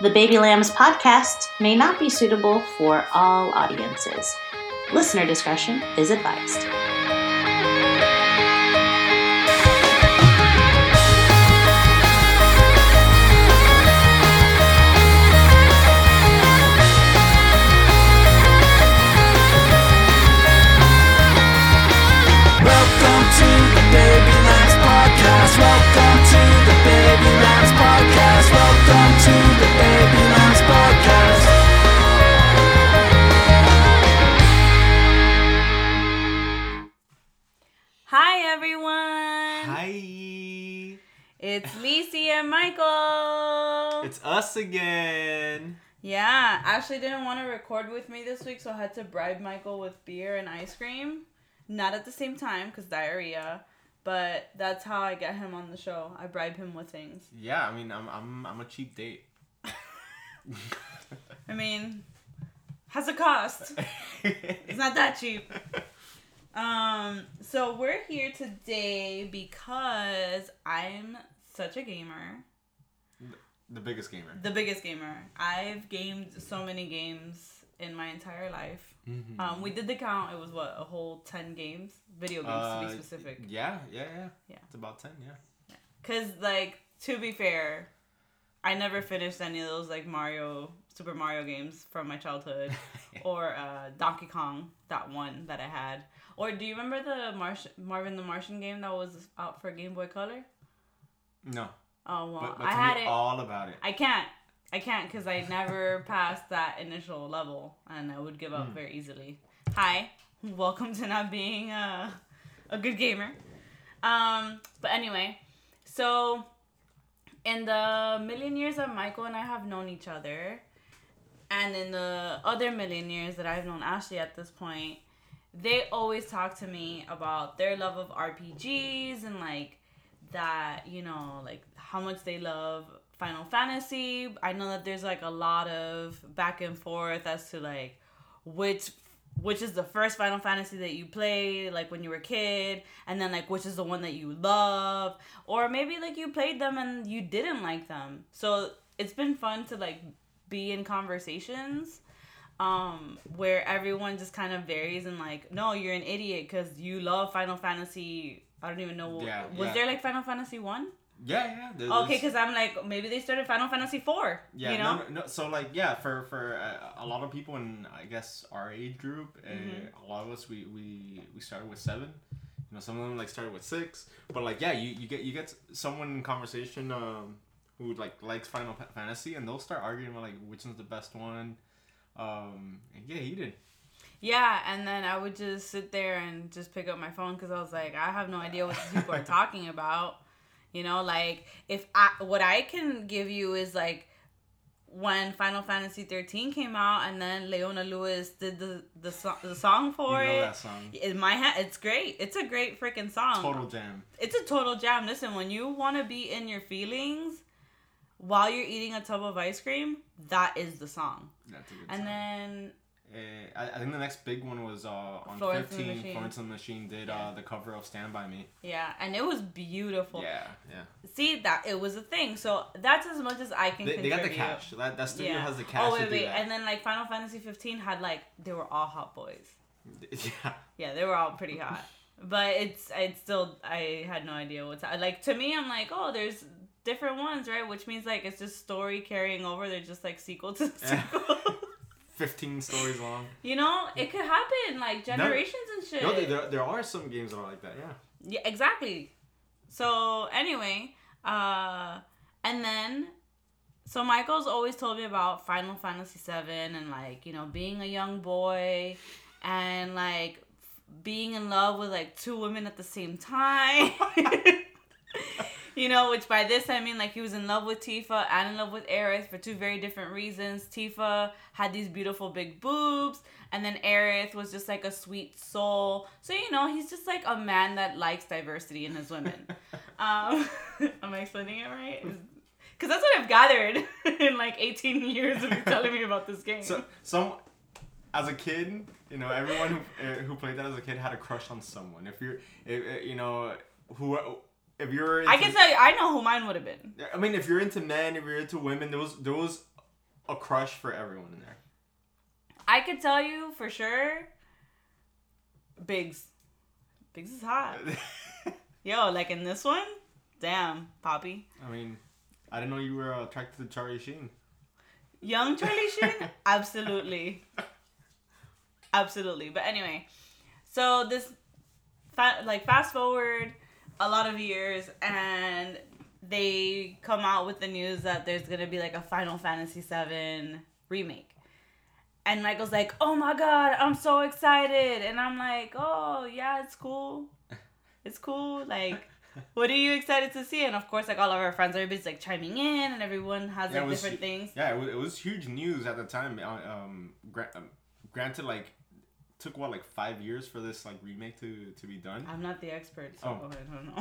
The Baby Lambs podcast may not be suitable for all audiences. Listener discretion is advised. To the Baby Lambs Podcast. Hi everyone. Hi. It's Lisi and Michael. It's us again. yeah, Ashley didn't want to record with me this week, so I had to bribe Michael with beer and ice cream. Not at the same time because diarrhea, but that's how I get him on the show. I bribe him with things. Yeah, I mean, I'm I'm I'm a cheap date. I mean, has a cost. It's not that cheap. Um, so we're here today because I'm such a gamer. the biggest gamer. the biggest gamer. I've gamed so many games in my entire life. Mhm. Um, we did the count. It was what a whole ten games, video games Uh, to be specific. Yeah, yeah, yeah. Yeah. It's about ten. Yeah. Cause like to be fair, I never finished any of those like Mario, Super Mario games from my childhood, or uh, Donkey Kong, that one that I had. Or do you remember the Marsh- Marvin the Martian game that was out for Game Boy Color? No, Oh well, but, but I had me it. all about it. I can't. I can't because I never passed that initial level, and I would give up Hmm. very easily. Hi, welcome to not being a, a good gamer. Um, but anyway, so in the million years that Michael and I have known each other, and in the other million years that I've known Ashley at this point, they always talk to me about their love of RPGs and like that, you know, like how much they love Final Fantasy. I know that there's like a lot of back and forth as to like which which is the first Final Fantasy that you played, like when you were a kid, and then like which is the one that you love, or maybe like you played them and you didn't like them. So it's been fun to like be in conversations um where everyone just kind of varies and like no you're an idiot because you love final fantasy i don't even know Yeah, was yeah. there like final fantasy one Yeah, yeah. okay because i'm like maybe they started final fantasy four Yeah, you know no, no, so like yeah, for for uh, a lot of people in I guess our age group, uh, Mm-hmm. a lot of us we, we we started with seven. You know, some of them like started with six, but like yeah, you, you get you get someone in conversation um, who like likes Final Fantasy, and they'll start arguing about like which one's the best one. Um, and yeah, he did. Yeah, and then I would just sit there and just pick up my phone because I was like, I have no idea what these people are talking about. You know, like if I what I can give you is like when Final Fantasy 13 came out and then Leona Lewis did the the, so- the song for you know it. that song. In my head, it's great. It's a great freaking song. Total jam. It's a total jam. Listen, when you want to be in your feelings while you're eating a tub of ice cream, that is the song. That's a good And song. then Uh, I, I think the next big one was uh, on Florence 15. Machine. Florence and the Machine did Yeah. uh, the cover of Stand By Me. yeah, and it was beautiful. Yeah, yeah. See that it was a thing. So that's as much as I can. They, they got the cash. That, that studio Yeah. has the cash oh to wait, wait, and then like Final Fantasy 15 had like they were all hot boys. yeah. Yeah, they were all pretty hot. But it's it's still I had no idea what's like to me. I'm like, oh, there's different ones, right? Which means like it's just story carrying over. They're just like sequel to sequel. 15 stories long. you know, it could happen like generations and shit. No, there, there are some games that are like that, yeah. Yeah, exactly. So anyway, uh, and then, so Michael's always told me about Final Fantasy VII and like you know being a young boy, and like being in love with like two women at the same time. You know, which by this I mean like he was in love with Tifa and in love with Aerith for two very different reasons. Tifa had these beautiful big boobs, and then Aerith was just like a sweet soul. So you know, he's just like a man that likes diversity in his women. um, am I explaining it right? Because that's what I've gathered in like 18 years of you telling me about this game. So, some, as a kid, you know, everyone who, uh, who played that as a kid had a crush on someone. If you're, if, uh, you know, who, if you're, I can tell you, I know who mine would have been. I mean, if you're into men, if you're into women, there was there was a crush for everyone in there. I could tell you for sure. Biggs, Biggs is hot. Yo, like in this one, damn, Poppy. I mean, I didn't know you were attracted to Charlie Sheen. Young Charlie Sheen? Absolutely. Absolutely. But anyway, so this, fa- like, fast forward a lot of years, and they come out with the news that there's gonna be like a Final Fantasy VII remake. And Michael's like, oh my god, I'm so excited. And I'm like, oh, yeah, it's cool. It's cool. Like, what are you excited to see? And of course, like all of our friends, everybody's like chiming in, and everyone has Yeah, like was different things. Yeah, it was, it was huge news at the time. Uh, Um, gra- um, granted, like, took what like five years for this like remake to to be done. I'm not the expert, so Oh. I don't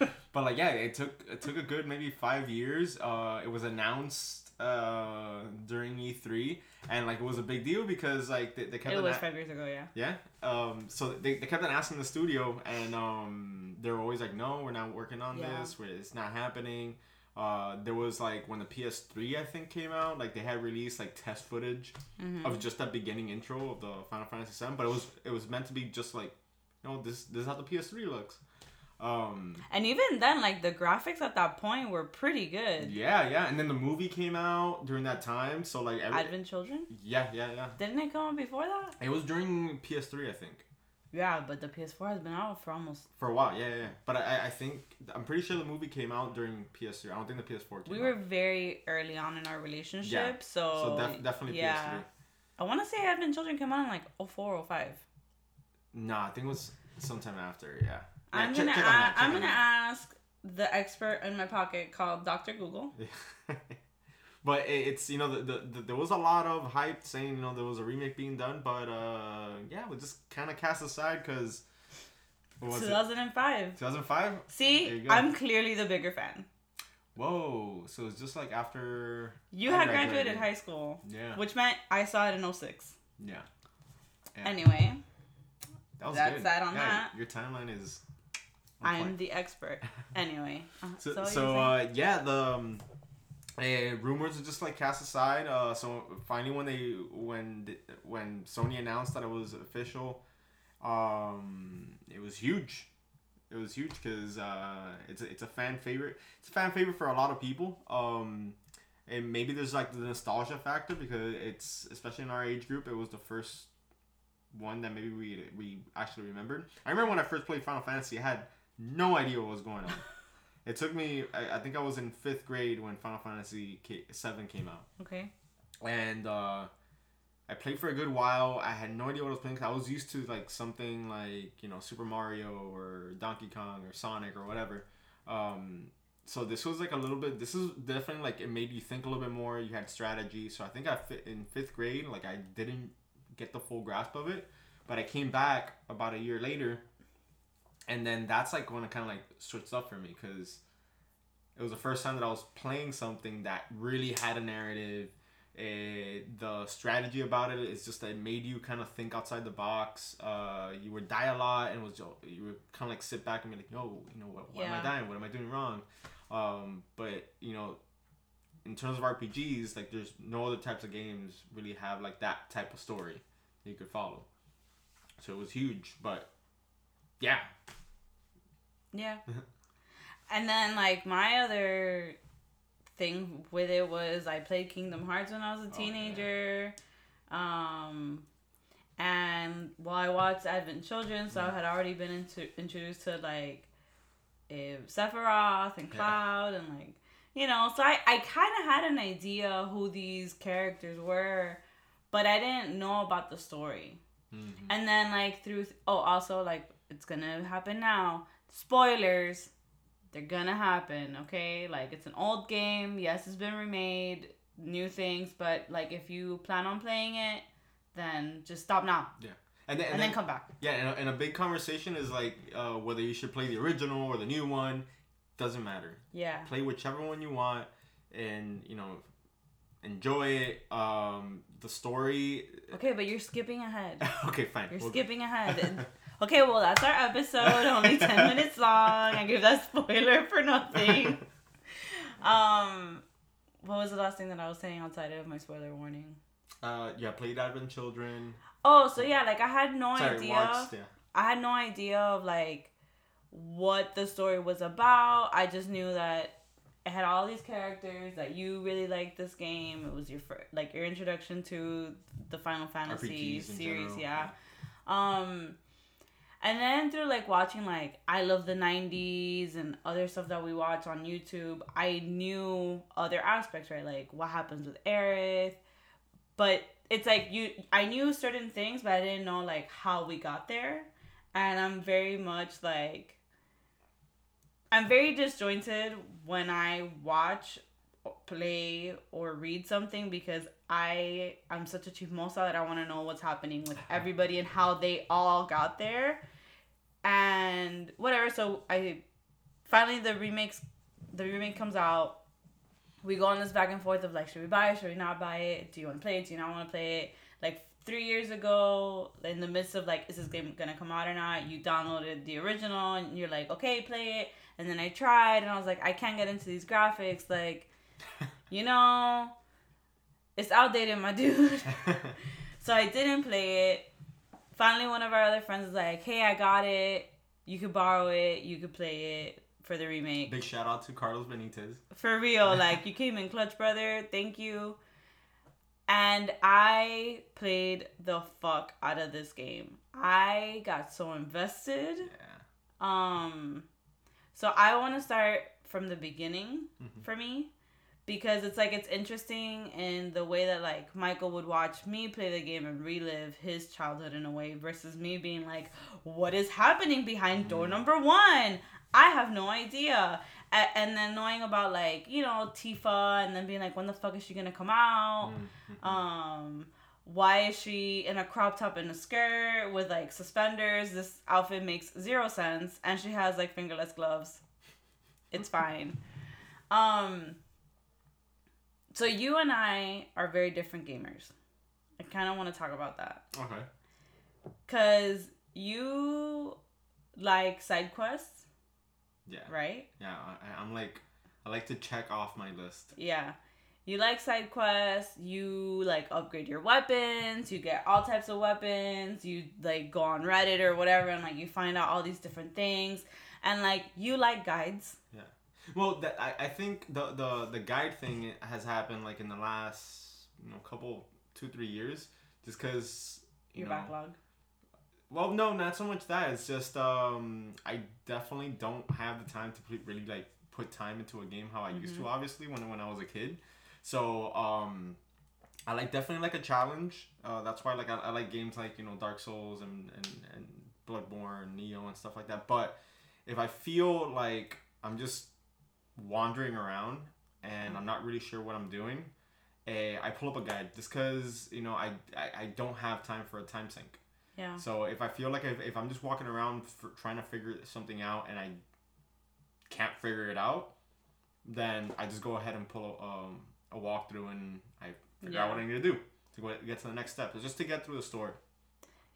know. but like, yeah, it took it took a good maybe five years. Uh, it was announced uh during E3, and like it was a big deal because like they, they kept it was a- five years ago, yeah. Yeah. Um. So they, they kept on asking the studio, and um, they were always like, "No, we're not working on Yeah. this. It's not happening." Uh, there was like when the PS3 I think came out, like they had released like test footage Mm-hmm. of just that beginning intro of the Final Fantasy VII, but it was it was meant to be just like, you know, this this is how the PS3 looks. Um. And even then, like the graphics at that point were pretty good. Yeah, yeah, and then the movie came out during that time, so like every, Advent Children? yeah, yeah, yeah. Didn't it come out before that? It was during PS3, I think. Yeah, but the PS4 has been out for almost. For a while, yeah, yeah. yeah. But I, I think I'm pretty sure the movie came out during PS3. I don't think the PS4 came We out. were very early on in our relationship, so. so def- definitely yeah. PS3. I want to say Advent Children came out in like 04, 05. Nah, I think it was sometime after. Yeah. Yeah, I'm gonna check on a- check I'm gonna ask the expert in my pocket called Dr. Google. but it's you know the, the, the there was a lot of hype saying you know there was a remake being done, but uh yeah, we just kind of cast aside because. What it? 2005. 2005. See. I'm clearly the bigger fan. Whoa! So it's just like after. You I had graduated high school, Yeah. which meant I saw it in 06. Yeah. Yeah. Anyway, That was that's good. that on Yeah, that. Your timeline is. I'm the expert. Anyway, uh, So, so, so, you were saying? uh, yeah, the um, uh, rumors are just like cast aside. Uh, so finally, when they when when Sony announced that it was official, um, it was huge. It was huge because uh, it's a, it's a fan favorite. It's a fan favorite for a lot of people. Um, and maybe there's like the nostalgia factor because it's especially in our age group. It was the first one that maybe we we actually remembered. I remember when I first played Final Fantasy, I had no idea what was going on. it took me. I, I think I was in fifth grade when Final Fantasy Seven came out, okay. and uh, I played for a good while. I had no idea what I was playing. 'cause I was used to like something like you know Super Mario or Donkey Kong or Sonic or whatever. Um, so this was like a little bit. This is definitely like it made you think a little bit more. You had strategy. So I think I fit in fifth grade. Like I didn't get the full grasp of it, but I came back about a year later, and then that's like when it kind of like switched up for me because it was the first time that I was playing something that really had a narrative. Uh, the strategy about it is just that it made you kind of think outside the box. Uh, you would die a lot, and it was you would kind of like sit back and be like, "Yo, you know what? Why am I dying? What am I doing wrong?" Um, but you know, in terms of RPGs, like there's no other types of games really have like that type of story that you could follow. So it was huge, but yeah, Yeah. and then like my other thing with it was I played Kingdom Hearts when I was a Oh, yeah. teenager. Um and well I watched Advent Children, so I had already been into introduced to like Sephiroth and Yeah. Cloud and like you know, so I, I kind of had an idea who these characters were, but I didn't know about the story. Mhm. And then like through oh also like it's gonna happen now. Spoilers, they're gonna happen. Okay, like it's an old game. Yes, it's been remade, new things, but like if you plan on playing it, then just stop now Yeah. and then, and, then, come back. Yeah, and a, and a big conversation is like uh, whether you should play the original or the new one. Doesn't matter. Yeah. Play whichever one you want, and you know, enjoy it. Um, the story. Okay, but you're skipping ahead. okay, fine. You're We'll- skipping ahead. Okay, well that's our episode. Only ten minutes long. I gave that spoiler for nothing. Um, what was the last thing that I was saying outside of my spoiler warning? Uh, yeah, play played Advent Children. Oh, so yeah, like I had no Sorry, idea. watched. Yeah. I had no idea of like what the story was about. I just knew that it had all these characters that you really liked this game. It was your fir- like your introduction to the Final Fantasy RPGs series, yeah. Um and then through like watching like I love the 90s and other stuff that we watch on YouTube, I knew other aspects, right? Like what happens with Aerith. But it's like you I knew certain things, but I didn't know like how we got there. And I'm very much like I'm very disjointed when I watch, play, or read something because I I'm such a chismosa that I want to know what's happening with everybody and how they all got there, and whatever. So I finally the remakes, the remake comes out. We go on this back and forth of like, should we buy it? Should we not buy it? Do you want to play it? Do you not want to play it? Like three years ago, in the midst of like, is this game gonna come out or not? You downloaded the original and you're like, okay, play it. And then I tried and I was like, I can't get into these graphics. Like, you know, it's outdated, my dude. so I didn't play it. Finally, one of our other friends was like, hey, I got it. You could borrow it. You could play it for the remake. Big shout out to Carlos Benitez. For real, like you came in clutch, brother. Thank you. And I played the fuck out of this game. I got so invested. Yeah. Um so I want to start from the beginning Mhm. for me because it's like it's interesting in the way that like Michael would watch me play the game and relive his childhood in a way versus me being like what is happening behind door Mhm. number 1? I have no idea. A- and then knowing about like, you know, Tifa and then being like when the fuck is she to come out? Mhm. Um, why is she in a crop top and a skirt with like suspenders? This outfit makes zero sense, and she has like fingerless gloves. It's fine. Um, so you and I are very different gamers. I kind of want to talk about that Okay. because you like side quests, Yeah. right? Yeah. I, I'm like, I like to check off my list. Yeah. You like side quests, you like upgrade your weapons, you get all types of weapons, you like go on Reddit or whatever and like you find out all these different things. And like you like guides. Well, that I, I think the, the the guide thing has happened like in the last you know couple two three years, just because you Your know. backlog. Well, no, not so much that. It's just um, I definitely don't have the time to really like put time into a game how I used to. Obviously, when when I was a kid, so um, I like definitely like a challenge. Uh, that's why like I, I like games like you know Dark Souls and and and Bloodborne, Nioh, and stuff like that. But if I feel like I'm just wandering around and I'm not really sure what I'm doing, eh, I pull up a guide just because you know I, I I don't have time for a time sink. Yeah. So if I feel like if, if I'm just walking around for trying to figure something out and I can't figure it out, then I just go ahead and pull a, um, a walkthrough and I figure out what I need to do to go get to the next step. It's just to get through the story.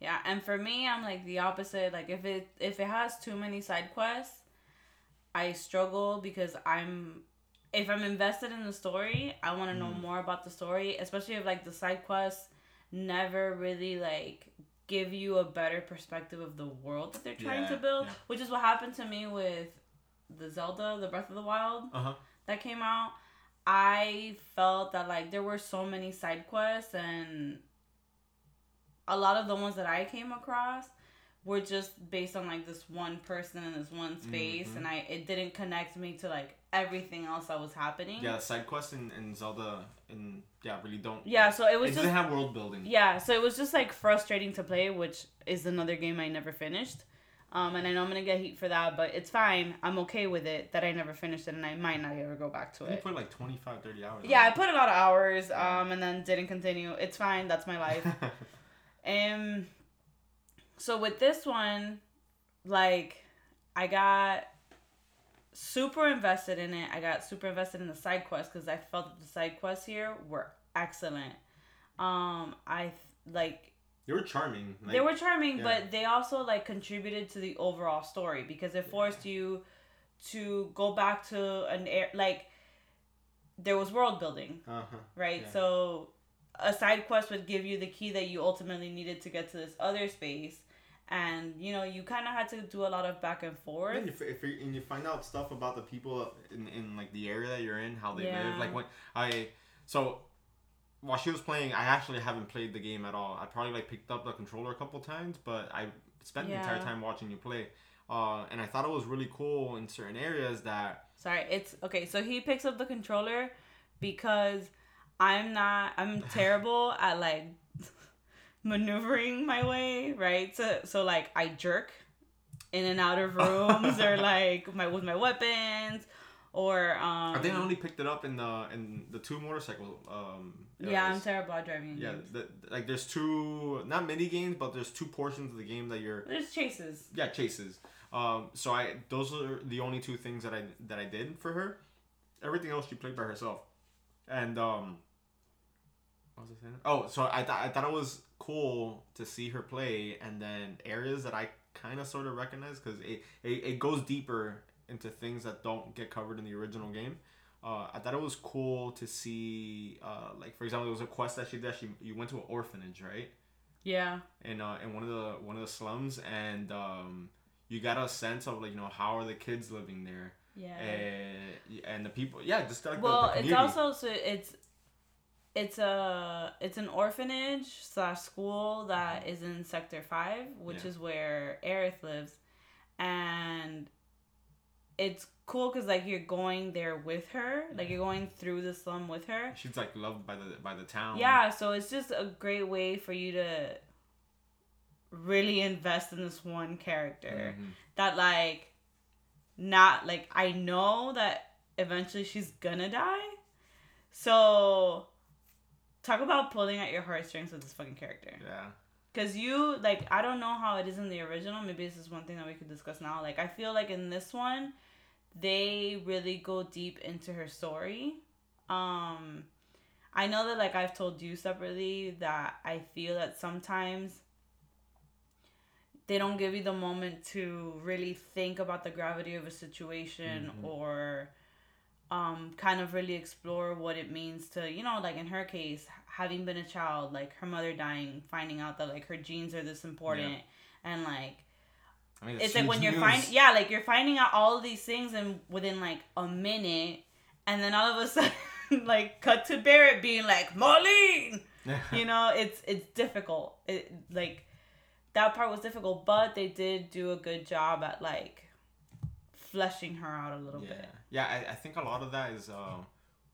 Yeah, and for me I'm like the opposite. Like if it if it has too many side quests, I struggle because I'm if I'm invested in the story, I want to know Mm. more about the story, especially if like the side quests never really like give you a better perspective of the world that they're trying to build, yeah. which is what happened to me with the Zelda, the Breath of the Wild Uh huh. that came out. I felt that like there were so many side quests and a lot of the ones that I came across were just based on like this one person in this one space Mhm. and I it didn't connect me to like everything else that was happening. Yeah, side quests in, in Zelda and yeah really don't. Yeah, so it was it just have world building. yeah, so it was just like frustrating to play, which is another game I never finished. Um, and I know I'm gonna get heat for that, but it's fine. I'm okay with it that I never finished it, and I might not ever go back to it. You put like 25, 30 hours. Yeah, I put a lot of hours, um, and then didn't continue. It's fine. That's my life. Um, so with this one, like, I got super invested in it. I got super invested in the side quests because I felt that the side quests here were excellent. Um, I like they were charming. Like, they were charming, yeah. but they also like contributed to the overall story because it forced you to go back to an air like there was world building, Uh huh. right? Yeah. So a side quest would give you the key that you ultimately needed to get to this other space. And you know, you kind of had to do a lot of back and forth. And you, if you, and you find out stuff about the people in, in like the area that you're in, how they Yeah. live. Like when I so while she was playing, I actually haven't played the game at all. I probably like picked up the controller a couple times, but I spent the entire time watching you play. Uh, and I thought it was really cool in certain areas that Sorry, it's okay. So he picks up the controller because I'm not. I'm terrible at like maneuvering my way, right? So so like I jerk in and out of rooms or like my with my weapons or um. I think I only picked it up in the in the two motorcycle. Um, Yeah, I'm terrible at driving. Yeah, the, like there's two not mini games, but there's two portions of the game that you're There's chases. yeah chases. Um, so I those are the only two things that I that I did for her. Everything else she played by herself, and um. What was I saying? Oh, so I thought I thought it was cool to see her play, and then areas that I kind of sort of recognize because it, it it goes deeper into things that don't get covered in the original game. Uh, I thought it was cool to see, uh, like for example, there was a quest that she did. She you went to an orphanage, right? Yeah. in uh, in one of the one of the slums, and um, you got a sense of like you know how are the kids living there, Yeah. and and the people, yeah, just like well, the, the it's also so it's it's a it's an orphanage slash school that is in sector five, which Yeah. is where Aerith lives, and it's cool because like you're going there with her, like you're going through the slum with her. she's like loved by the by the town. Yeah, so it's just a great way for you to really invest in this one character Mhm. that like not like I know that eventually she's gonna die. So talk about pulling at your heartstrings with this fucking character. yeah, Cause you like I don't know how it is in the original. Maybe this is one thing that we could discuss now. Like I feel like in this one, they really go deep into her story. Um I know that like I've told you separately that I feel that sometimes they don't give you the moment to really think about the gravity of a situation Mhm. or um kind of really explore what it means to you know like in her case having been a child like her mother dying finding out that like her genes are this important and like I mean, it's like when you're finding yeah like you're finding out all of these things and within like a minute and then all of a sudden like cut to barrett being like marlene! You know it's it's difficult. It like that part was difficult but they did do a good job at like fleshing her out a little yeah, bit yeah. I, I think a lot of that is uh,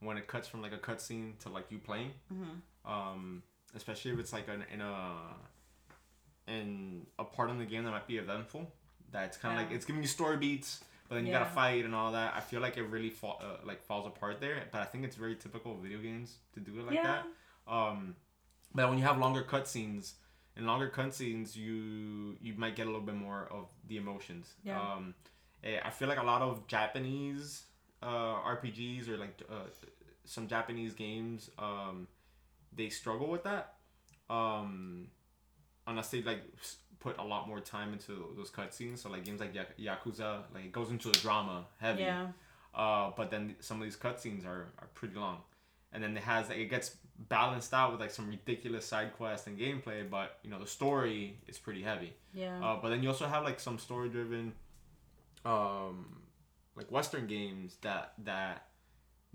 when it cuts from like a cutscene to like you playing. hmm um, especially if it's like an, in a in a part in the game that might be eventful. That's kind of Yeah. like it's giving you story beats, but then you Yeah. gotta fight and all that. I feel like it really fall, uh, like falls apart there. But I think it's very typical of video games to do it like Yeah. that. Um, but when you have longer cutscenes, in longer cutscenes, you you might get a little bit more of the emotions. Yeah. Um, I feel like a lot of Japanese uh, RPGs or like uh, some Japanese games, um, they struggle with that. Um, unless they like put a lot more time into those cutscenes. So like games like Ya- Yakuza, like it goes into the drama heavy. yeah Uh, but then some of these cutscenes are, are pretty long, and then it has like, it gets balanced out with like some ridiculous side quests and gameplay. But you know the story is pretty heavy. yeah Uh, but then you also have like some story driven, um, like Western games that that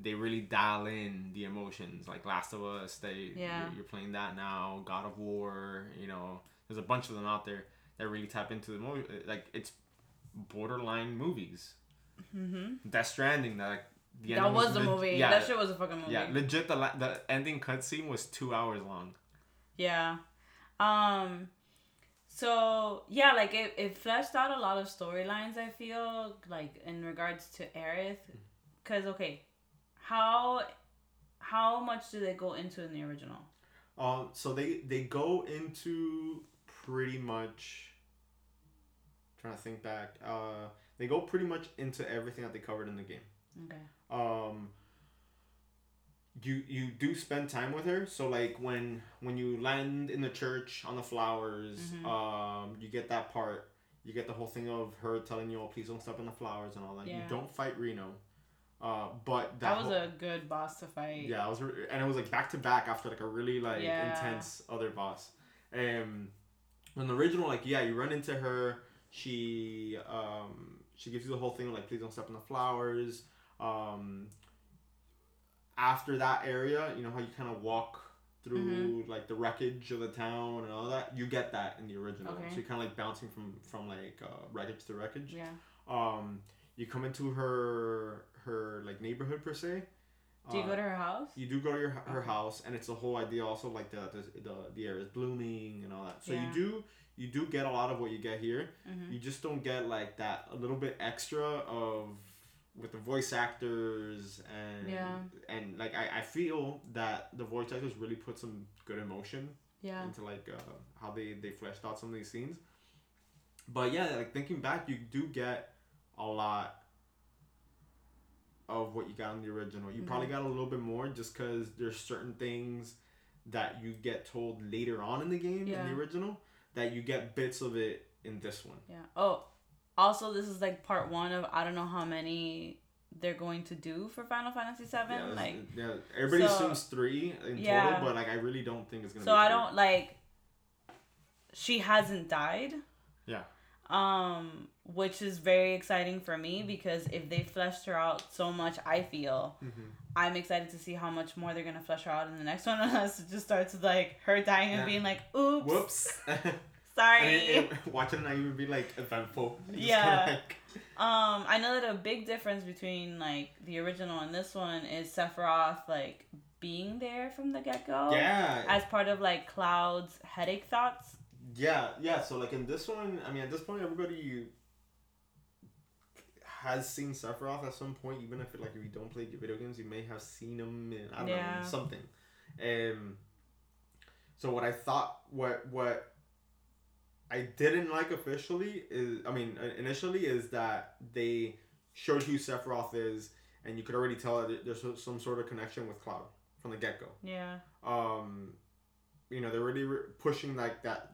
they really dial in the emotions. Like Last of Us, they Yeah. you're, you're playing that now. God of War, you know, there's a bunch of them out there that really tap into the movie. Like it's borderline movies. mm-hmm. Death Stranding, that like, the that was the movie Yeah, that shit was a fucking movie yeah, legit. The la- the ending cutscene was two hours long. Yeah. Um so yeah, like it, it fleshed out a lot of storylines I feel like in regards to Aerith cuz okay, how how much do they go into in the original? Um, so they they go into pretty much. Trying to think back. Uh, they go pretty much into everything that they covered in the game. Okay. Um. You you do spend time with her, so like when when you land in the church on the flowers, Mhm. um, you get that part. You get the whole thing of her telling you, "Oh, please don't step on the flowers" and all that. You don't fight Reno. Uh, but That was whole- a good boss to fight. yeah, it was re- and it was like back to back after like a really like Yeah. intense other boss. Um, in the original, like yeah, you run into her. She um she gives you the whole thing like please don't step on the flowers. Um, after that area, you know how you kind of walk through like the wreckage of the town and all that. You get that in the original. Okay. So you're kind of like bouncing from from like uh, wreckage to wreckage Yeah. um you come into her her like neighborhood per se Do you Uh, go to her house? you do go to your, her Okay. house and it's the whole idea also like the the, the, the air is blooming and all that so Yeah. you do you do get a lot of what you get here Mm-hmm. you just don't get like that a little bit extra of with the voice actors and Yeah. and like I, I feel that the voice actors really put some good emotion Yeah. into like uh, how they they fleshed out some of these scenes. But yeah, like thinking back, you do get a lot of what you got in the original. You probably got a little bit more just because there's certain things that you get told later on in the game in the original that you get bits of it in this one. Yeah. Oh, also, this is like part one of I don't know how many they're going to do for Final Fantasy Seven. Yeah, like, yeah, everybody so- assumes three in Yeah. total, but like I really don't think it's gonna. so be I don't like. She hasn't died. Yeah. Um, which is very exciting for me because if they fleshed her out so much, I feel Mhm. I'm excited to see how much more they're gonna flesh her out in the next one. Unless it just starts with like her dying and Yeah. being like, "Oops, Whoops. sorry." it, it, watching it not even be like eventful. Yeah. like- Um, I know that a big difference between like the original and this one is Sephiroth like being there from the get go. yeah. As part of like Cloud's headache thoughts. Yeah, yeah. So like in this one, I mean, at this point, everybody has seen Sephiroth at some point, even if like if you don't play video games, you may have seen him in I don't Yeah. know something. Um. So what I thought, what what I didn't like officially is, I mean, initially is that they showed who Sephiroth is, and you could already tell that there's some sort of connection with Cloud from the get go Yeah. um, you know, they're really re- pushing like that.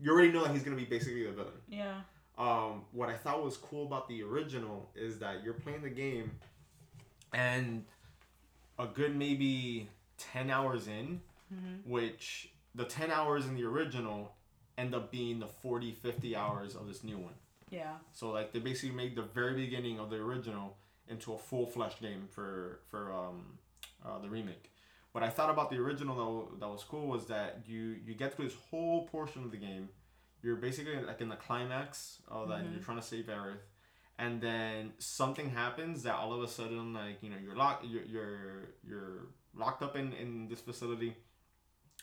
You already know that he's gonna be basically the villain. Yeah. Um, what I thought was cool about the original is that you're playing the game, and a good maybe ten hours in, Mhm. which the ten hours in the original end up being the 40, 50 hours of this new one. Yeah. So like they basically made the very beginning of the original into a full fledged game for for um, uh, the remake. What I thought about the original though that was cool was that you you get through this whole portion of the game. You're basically like in the climax of that Mhm. you're trying to save Aerith, and then something happens that all of a sudden like you know you're locked you're you're, you're locked up in in this facility.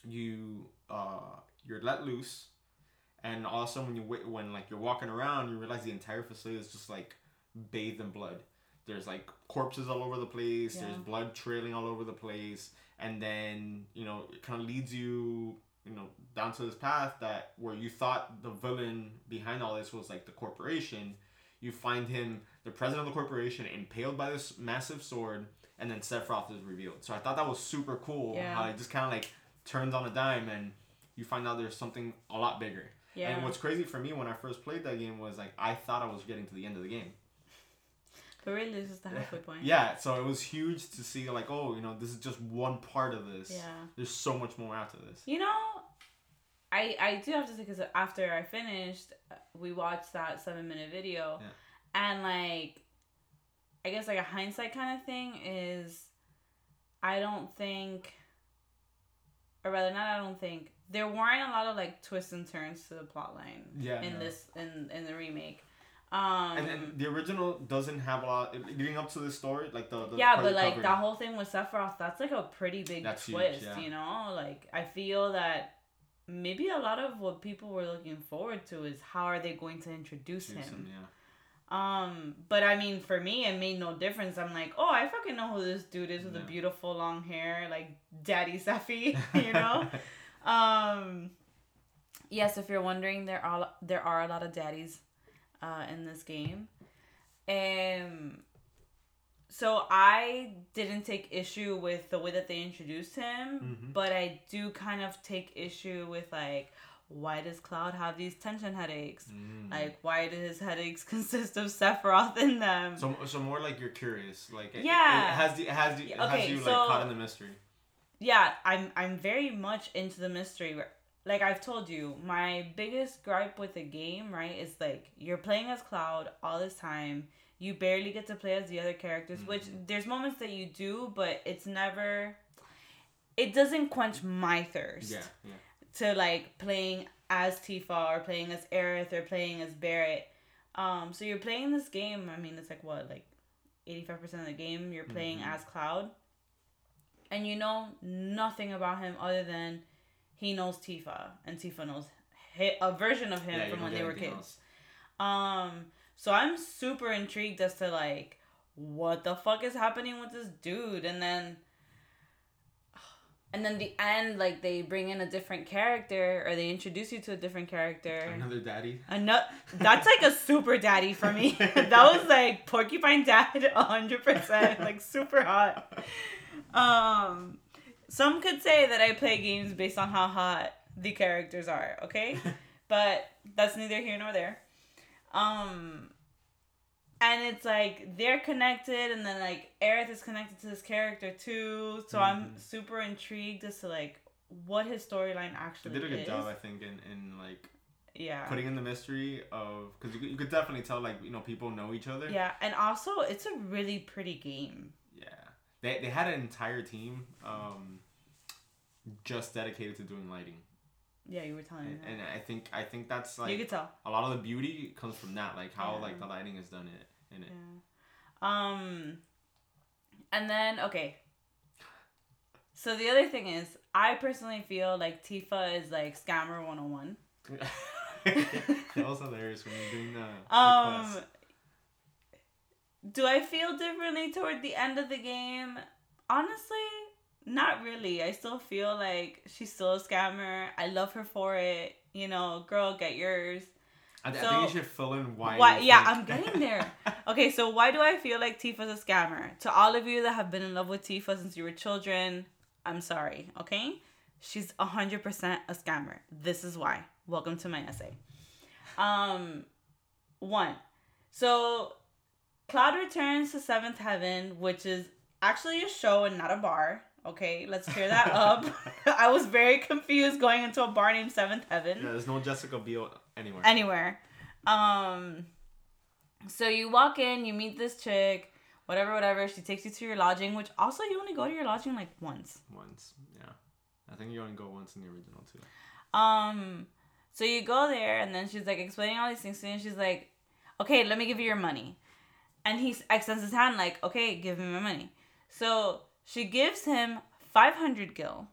You uh you're let loose and also when you when like you're walking around you realize the entire facility is just like bathed in blood. There's like corpses all over the place. There's blood trailing all over the place. And then you know it kind of leads you you know down to this path that where you thought the villain behind all this was like the corporation. You find him the president of the corporation impaled by this massive sword and then Sephiroth is revealed. So i thought that was super cool Yeah. how it just kind of like turns on a dime and you find out there's something a lot bigger Yeah. and what's crazy for me when I first played that game was like I thought I was getting to the end of the game. but really, this is the halfway point. Yeah, so it was huge to see like, oh, you know, this is just one part of this. Yeah. There's so much more after this. You know, I I do have to say because after I finished, uh, we watched that seven minute video, Yeah. and like, I guess like a hindsight kind of thing is, I don't think, or rather not, I don't think there weren't a lot of like twists and turns to the plot line Yeah, in no. this in in the remake. Um, And, then the original doesn't have a lot leading up to this story, like the, the yeah, but like covered. that whole thing with Sephiroth, that's like a pretty big That's huge, twist, yeah. you know? Like I feel that maybe a lot of what people were looking forward to is how are they going to introduce him. him, yeah. Um, but I mean, for me, it made no difference. I'm like, oh, I fucking know who this dude is with the beautiful long hair, like Daddy Seffy, you know. um, yes, if you're wondering, there are there are a lot of daddies, uh, in this game. Um, so I didn't take issue with the way that they introduced him, Mhm. but I do kind of take issue with like why does Cloud have these tension headaches? Mm. Like, why do his headaches consist of Sephiroth in them? So, so more like you're curious, like Yeah. it, has the it has the, Okay, has you like caught in the mystery. Yeah, I'm I'm very much into the mystery. Like I've told you, my biggest gripe with the game, right, is like you're playing as Cloud all this time. You barely get to play as the other characters, which Mhm. there's moments that you do, but it's never. It doesn't quench my thirst Yeah, yeah. to like playing as Tifa or playing as Aerith or playing as Barrett. Um, so you're playing this game. I mean, it's like what, like eighty five percent of the game you're playing Mhm. as Cloud, and you know nothing about him other than he knows Tifa and Tifa knows a version of him yeah, from when they were kids. else. Um, so I'm super intrigued as to like what the fuck is happening with this dude, and then. And then the end, like they bring in a different character, or they introduce you to a different character. Another daddy. Ano- that's like a super daddy for me. that was like Porcupine Dad, hundred percent, like super hot. Um, some could say that I play games based on how hot the characters are. Okay, but that's neither here nor there. Um, and it's like they're connected, and then like Aerith is connected to this character too. So I'm Mhm. super intrigued as to like what his storyline They actually did a good is. job, I think, in, in like yeah. putting in the mystery of because you, you could definitely tell like you know people know each other. Yeah, and also it's a really pretty game. They they had an entire team um just dedicated to doing lighting. Yeah, you were telling. And, and I think I think that's you like could tell. a lot of the beauty comes from that, like how Yeah. like the lighting is done in it. In it. Yeah. Um, and then okay. So the other thing is, I personally feel like Tifa is like scammer one hundred and one. that was hilarious when you're doing the, Um, quest. Do I feel differently toward the end of the game? Honestly, not really. I still feel like she's still a scammer. I love her for it. You know, girl, get yours. I, I so- think you should fill in why. Why? Yeah, I'm getting there. Okay, so why do I feel like Tifa's a scammer? To all of you that have been in love with Tifa since you were children, I'm sorry, okay? She's 100% a scammer. This is why. Welcome to my essay. Um, one. So, Cloud returns to Seventh Heaven, which is actually a show and not a bar. Okay, let's clear that up. I was very confused going into a bar named Seventh Heaven Yeah, there's no Jessica Biel anywhere. anywhere. Um, so you walk in, you meet this chick, whatever, whatever. She takes you to your lodging, which also you only go to your lodging like once. Once, yeah. I think you only go once in the original too. Um, so you go there, and then she's like explaining all these things to you, and she's like, "Okay, let me give you your money," and he extends his hand like, "Okay, give me my money." So she gives him five hundred gil,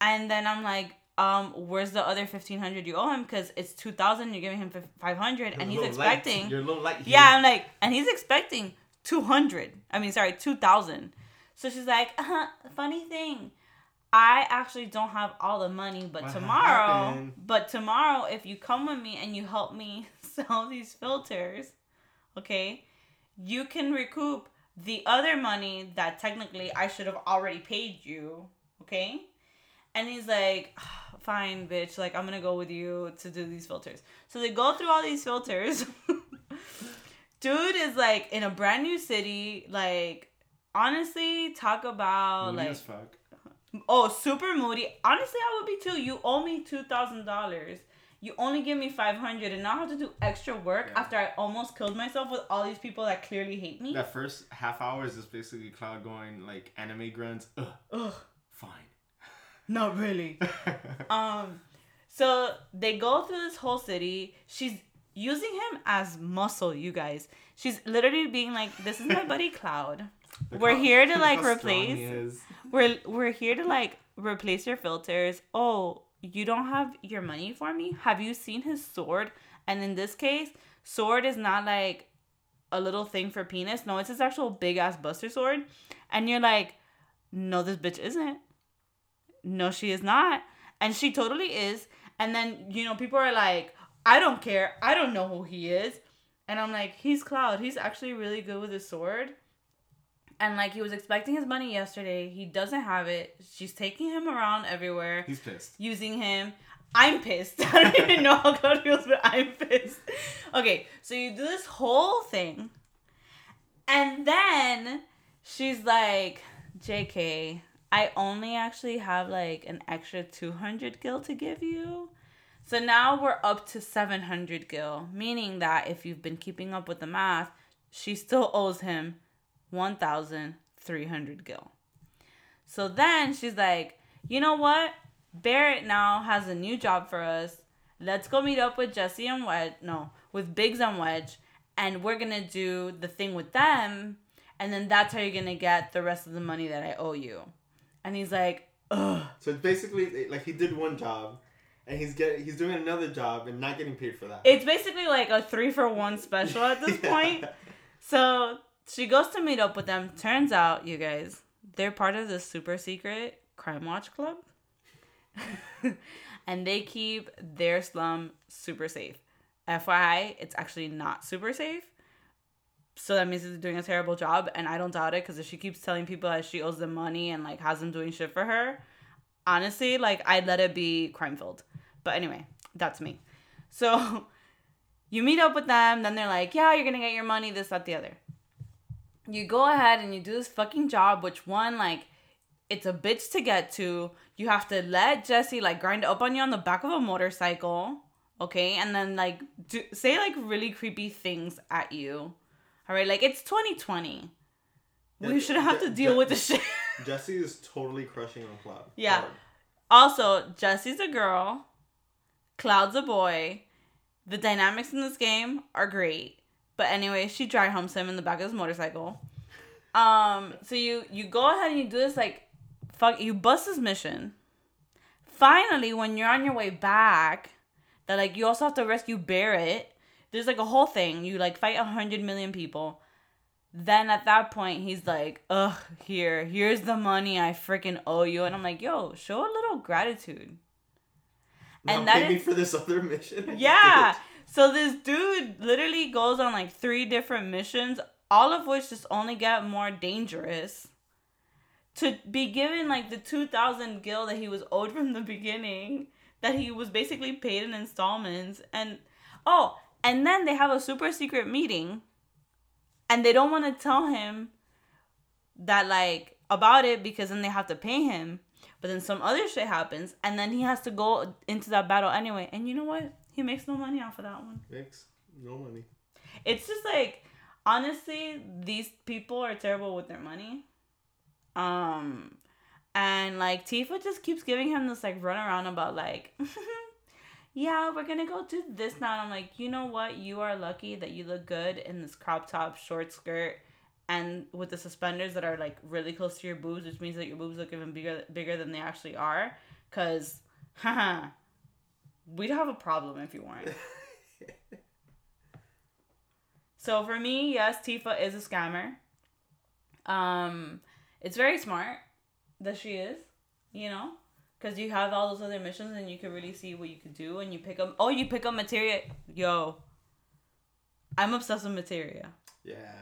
and then I'm like. Um, where's the other fifteen hundred you owe him? Because it's two thousand. You're giving him five hundred, and he's light. expecting. You're a little light. Here. Yeah, I'm like, and he's expecting 200. I mean, sorry, 2,000. So she's like, uh, funny thing. I actually don't have all the money, but What tomorrow, happened? but tomorrow, if you come with me and you help me sell these filters, okay, you can recoup the other money that technically I should have already paid you, okay? And he's like, "Ah, fine, bitch, like I'm gonna go with you to do these filters. So they go through all these filters. Dude is like in a brand new city, like honestly, talk about Moody like. Oh, super moody. Honestly, I would be too. You owe me two thousand dollars. You only give me five hundred, and now I have to do extra work Yeah. after I almost killed myself with all these people that clearly hate me. That first half hour is just basically Cloud going like anime grunts. Ugh, Ugh, fine. not really. um, so they go through this whole city. She's using him as muscle, you guys. She's literally being like, "This is my buddy Cloud. We're here to like replace. We're we're here to like replace your filters. Oh, you don't have your money for me? Have you seen his sword? And in this case, sword is not like a little thing for penis. No, it's his actual big ass buster sword. And you're like, no, this bitch isn't. No, she is not. And she totally is. And then, you know, people are like, I don't care. I don't know who he is. And I'm like, he's Cloud. He's actually really good with his sword. And like he was expecting his money yesterday. He doesn't have it. She's taking him around everywhere, He's pissed. using him. I'm pissed. I don't even know how God feels, but I'm pissed. Okay, so you do this whole thing. And then she's like, JK, I only actually have like an extra 200 gil to give you. So now we're up to 700 gil, meaning that if you've been keeping up with the math, she still owes him 1,300 gil. So then she's like, you know what? Barret now has a new job for us. Let's go meet up with Jesse and Wedge. No, with Biggs and Wedge. And we're going to do the thing with them. And then that's how you're going to get the rest of the money that I owe you. And he's like, ugh. So it's basically like he did one job, and he's getting he's doing another job and not getting paid for that. It's basically like a three for one special at this Yeah. point. So she goes to meet up with them. Turns out, you guys, they're part of this super secret crime watch club. and they keep their slum super safe. FYI, it's actually not super safe. So that means it's doing a terrible job, and I don't doubt it because if she keeps telling people that she owes them money and like has them doing shit for her, honestly, like I'd let it be crime filled. But anyway, that's me. So you meet up with them, then they're like, yeah, you're gonna get your money, this, that, the other. You go ahead and you do this fucking job, which one, like, it's a bitch to get to. You have to let Jesse, like, grind up on you on the back of a motorcycle, okay? And then, like, do, say, like, really creepy things at you. All right, like, it's 2020. We shouldn't have Je- to deal Je- with the shit. Jesse is totally crushing on Cloud. Yeah. Hard. Also, Jesse's a girl, Cloud's a boy. The dynamics in this game are great. But anyway, she dry humps him in the back of his motorcycle. Um, so you you go ahead and you do this like fuck you bust his mission. Finally, when you're on your way back, that like you also have to rescue Barret. There's like a whole thing. You like fight a hundred million people. Then at that point, he's like, "Ugh, here, here's the money I freaking owe you," and I'm like, "Yo, show a little gratitude." Now And that me for this other mission. Yeah. So this dude literally goes on like three different missions, all of which just only get more dangerous. To be given like the 2000 gil that he was owed from the beginning, that he was basically paid in installments. And oh, and then they have a super secret meeting and they don't want to tell him that like about it because then they have to pay him. But then some other shit happens, and then he has to go into that battle anyway. And you know what? He makes no money off of that one. Makes no money. It's just like, honestly, these people are terrible with their money. Um, and like Tifa just keeps giving him this like run around about like, yeah, we're gonna go do this now. And I'm like, you know what? You are lucky that you look good in this crop top, short skirt, and with the suspenders that are like really close to your boobs, which means that your boobs look even bigger bigger than they actually are. Cause, haha, we'd have a problem if you weren't. So for me, yes, Tifa is a scammer. Um, it's very smart that she is, you know, because you have all those other missions and you can really see what you could do and you pick up. Oh, you pick up materia. Yo, I'm obsessed with materia. Yeah.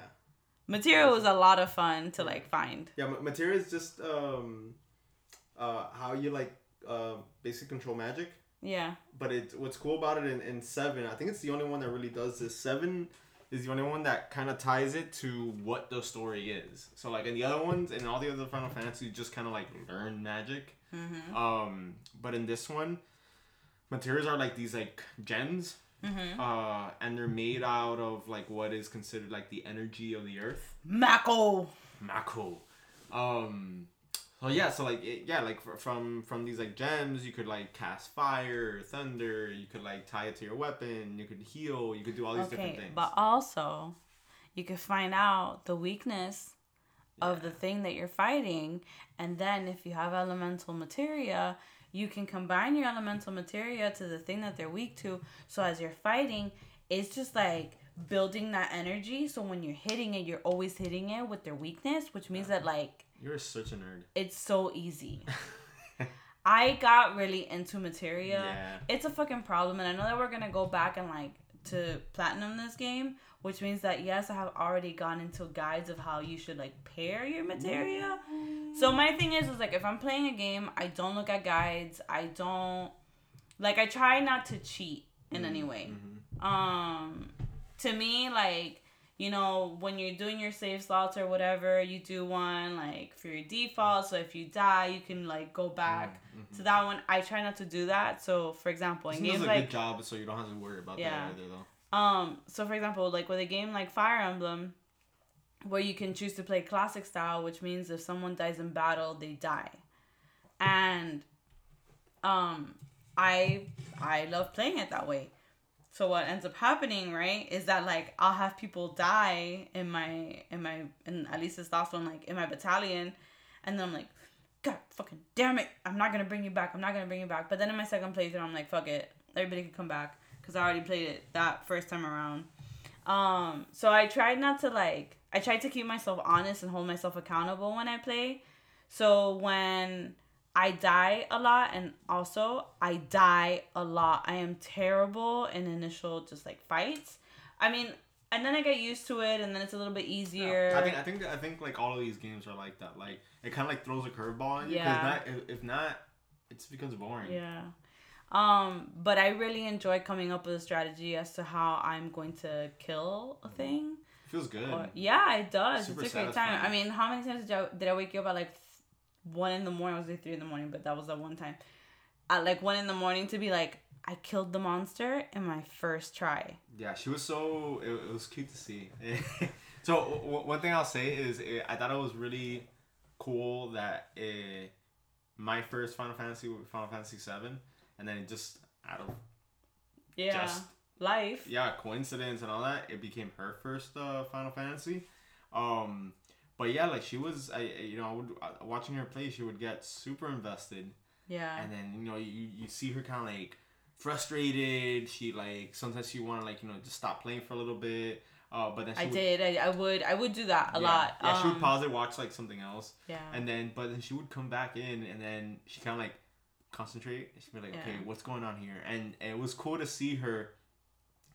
Materia was a lot of fun to like find. Yeah, ma- materia is just um, uh, how you like uh, basic control magic. Yeah. But it what's cool about it in, in seven, I think it's the only one that really does this. Seven is the only one that kind of ties it to what the story is. So like in the other ones, in all the other Final Fantasy, you just kind of like learn magic. Mm-hmm. Um, but in this one, materials are like these like gems. Mm-hmm. Uh, and they're made out of like what is considered like the energy of the earth. Mako. Mako. Um. So yeah, so like it, yeah, like fr- from from these like gems, you could like cast fire, thunder. You could like tie it to your weapon. You could heal. You could do all these different things. but also, you can find out the weakness of the thing that you're fighting, and then if you have elemental materia, you can combine your elemental materia to the thing that they're weak to. So as you're fighting, it's just like building that energy. So when you're hitting it, you're always hitting it with their weakness, which means that like You're such a nerd. it's so easy. I got really into materia Yeah. it's a fucking problem and i know that we're gonna go back and like to platinum this game, which means that yes, I have already gone into guides of how you should like pair your materia. So my thing is, is like if I'm playing a game, I don't look at guides. I don't like. I try not to cheat in any way. Um, to me, like you know, when you're doing your save slots or whatever, you do one like for your default. So if you die, you can like go back to that one. I try not to do that. So for example, in games a like good job, so you don't have to worry about Yeah. that either, though. um, so for example, like with a game like Fire Emblem, where you can choose to play classic style, which means if someone dies in battle, they die. And um I I love playing it that way. So what ends up happening, right, is that like I'll have people die in my in my in at least this last one, like in my battalion, and then I'm like, God fucking damn it, I'm not gonna bring you back, I'm not gonna bring you back. But then in my second playthrough, I'm like, fuck it, everybody can come back because I already played it that first time around. Um, so I tried not to like I tried to keep myself honest and hold myself accountable when I play. So when I die a lot and also I die a lot. I am terrible in initial just like fights. I mean, and then I get used to it and then it's a little bit easier. I think I think I think like all of these games are like that. Like it kind of like throws a curveball on you Yeah. Not, if, if not, it just becomes boring. Yeah. Um, but I really enjoy coming up with a strategy as to how I'm going to kill a thing. Feels good. Or, yeah, it does. Super it's a great time. I mean, how many times did I, did I wake you up at like one in the morning? I was like three in the morning, but that was the one time. At like one in the morning to be like, I killed the monster in my first try. Yeah, she was so. It, it was cute to see. so w- one thing I'll say is eh, I thought it was really cool that uh, my first Final Fantasy was Final Fantasy Seven, and then it just out of Yeah. Just- Life. yeah coincidence and all that, it became her first uh, Final Fantasy. Um, but yeah, like she was, I I- you know, I would uh, watching her play, she would get super invested. Yeah. and then you know you, you see her kind of like frustrated she like sometimes she want to like you know just stop playing for a little bit uh but then she I would, did. I, I would. I would do that a yeah, lot. yeah she would Um, pause it watch like something else Yeah. and then but then she would come back in and then she kind of like concentrate she'd be like okay what's going on here and, and it was cool to see her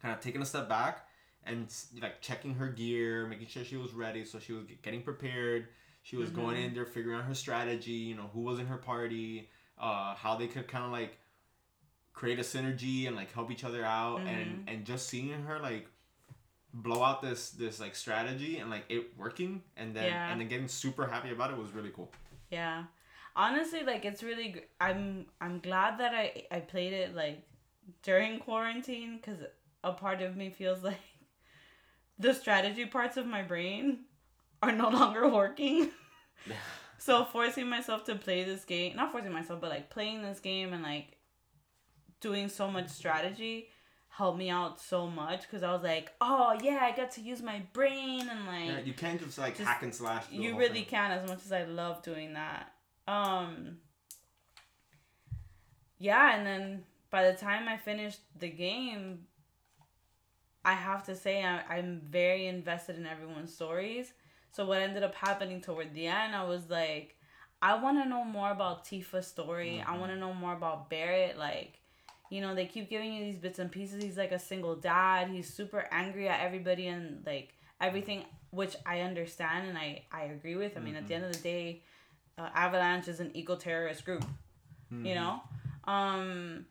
kind of taking a step back and like checking her gear making sure she was ready so she was getting prepared she was going Mhm. in there figuring out her strategy you know who was in her party uh how they could kind of like create a synergy and like help each other out and Mm-hmm. and just seeing her like blow out this this like strategy and like it working and then Yeah. and then getting super happy about it was really cool Yeah. Honestly, like it's really gr- I'm I'm glad that I I played it like during quarantine cuz a part of me feels like the strategy parts of my brain are no longer working. so forcing myself to play this game, not forcing myself, but like playing this game and like doing so much strategy helped me out so much cuz I was like, "Oh, yeah, I got to use my brain and like yeah, you can't just like just- hack and slash you really thing. can as much as I love doing that. Um Yeah, and then by the time I finished the game, I have to say I, I'm very invested in everyone's stories. So what ended up happening toward the end, I was like, I want to know more about Tifa's story. I want to know more about Barret. Like, you know, they keep giving you these bits and pieces. He's like a single dad. He's super angry at everybody and like everything, which I understand and I I agree with. I mean, at the end of the day, uh, Avalanche is an eco terrorist group. You know, um,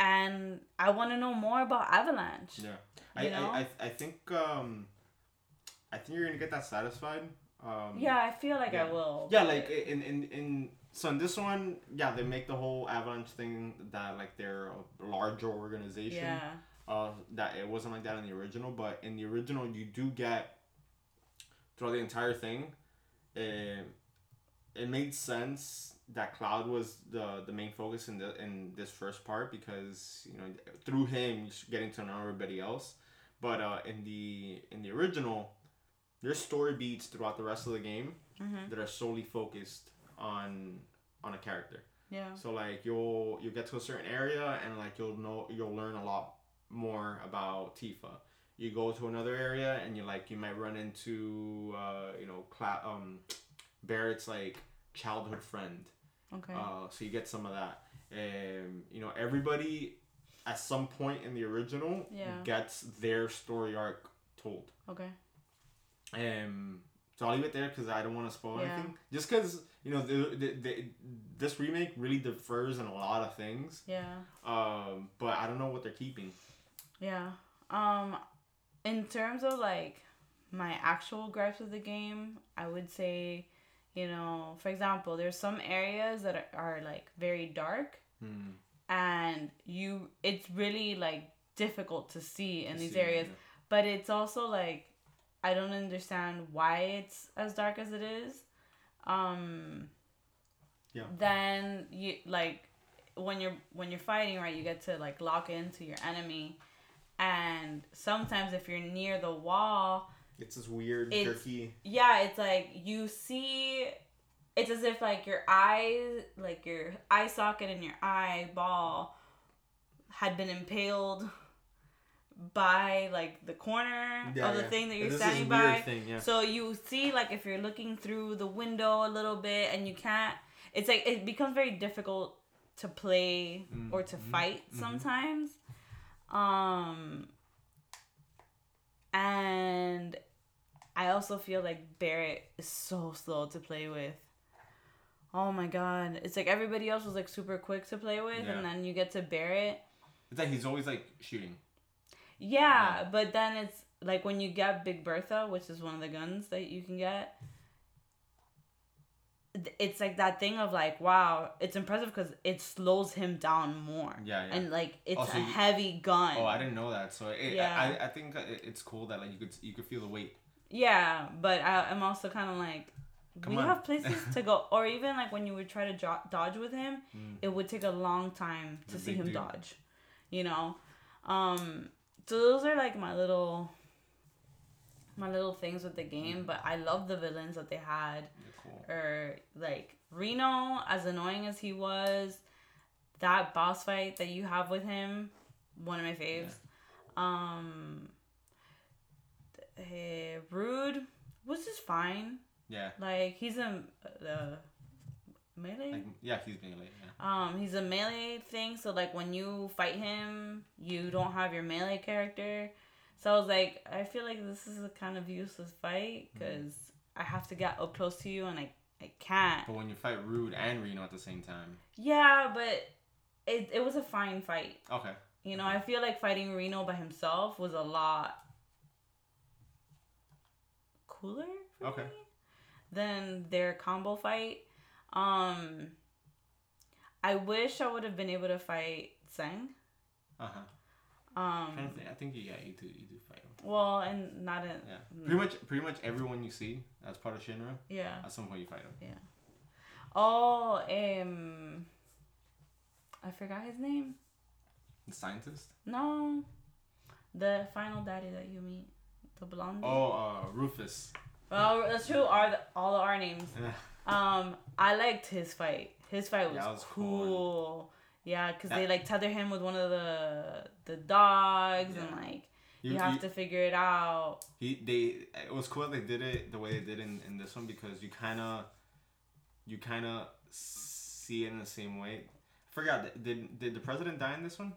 and I want to know more about Avalanche. yeah I, I, I i think um i think you're gonna get that satisfied um Yeah, I feel like I will. Yeah, like in in in so in this one, yeah, they make the whole Avalanche thing that like they're a larger organization. yeah, Uh, that it wasn't like that in the original, but in the original, you do get throughout the entire thing. It, it made sense that Cloud was the the main focus in the in this first part because you know through him getting to know everybody else. But uh, in the in the original, there's story beats throughout the rest of the game Mhm. that are solely focused on on a character. yeah, So like you'll you'll get to a certain area and like you'll know you'll learn a lot more about Tifa. You go to another area and you like you might run into uh, you know Cla- um Barret's like childhood friend. Okay, Uh, so you get some of that. Um, you know everybody at some point in the original Yeah. gets their story arc told. Okay. Um, so I'll leave it there because I don't want to spoil Yeah. anything. Just because you know the, the, the, this remake really differs in a lot of things. Yeah. Um, but I don't know what they're keeping. Yeah. Um in terms of like my actual gripes with the game, I would say, you know, for example, there's some areas that are, are like very dark Hmm. and you it's really like difficult to see in To these see, areas, yeah. but it's also like I don't understand why it's as dark as it is. Um Yeah. then you like when you're when you're fighting right you get to like lock into your enemy and sometimes if you're near the wall It's this weird It's- jerky. yeah it's like you see it's as if like your eye like your eye socket and your eyeball had been impaled by like the corner Yeah, of the yeah. thing that you're this is standing by Thing, yeah. so you see, like, if you're looking through the window a little bit and you can't, it's like it becomes very difficult to play or to Mhm, fight mhm. sometimes. Um, and I also feel like Barret is so slow to play with. Oh my god. It's like everybody else was like super quick to play with, Yeah. and then you get to Barret. It's like he's always like shooting. Yeah, Yeah. but then it's like when you get Big Bertha, which is one of the guns that you can get. It's like that thing of like, wow, it's impressive because it slows him down more. Yeah, yeah. And like it's Also, a heavy gun. Oh, I didn't know that. So it, Yeah. I, I think uh, it's cool that like you could you could feel the weight. Yeah, but I, I'm also kind of like, Come we on. have places to go, or even like when you would try to jo- dodge with him, Mm. it would take a long time to a see him dude. dodge. You know, um, so those are like my little, my little things with the game. Mm. But I love the villains that they had, Yeah, cool. or like Reno, as annoying as he was, that boss fight that you have with him, one of my faves. Um, eh, Rude was just fine. Yeah. Like he's a uh, melee. Like yeah, he's late. Yeah. Um, he's a melee thing, so like when you fight him, you don't have your melee character. So I was like, I feel like this is a kind of useless fight Mm-hmm. because I have to get up close to you and I I can't. But when you fight Rude and Reno at the same time, Yeah, but it it was a fine fight. okay. You know, I feel like fighting Reno by himself was a lot cooler for Okay. me than their combo fight. Um I wish I would have been able to fight Tseng. Uh huh. Um I think you yeah you do you do fight him. well and not in Yeah. Mm. Pretty much pretty much everyone you see as part of Shinra, yeah. at some point you fight him. Yeah. Oh, um I forgot his name. The scientist. No. The final daddy that you meet. The blonde. Oh, uh, Rufus. Well, that's true. Are the, all our names? Um, I liked his fight. His fight was, Yeah, was cool. cool. Yeah, because Yeah. they like tether him with one of the the dogs and like you, have to figure it out. He they it was cool they did it the way they did in, in this one because you kind of you kind of see it in the same way. I forgot did did the president die in this one?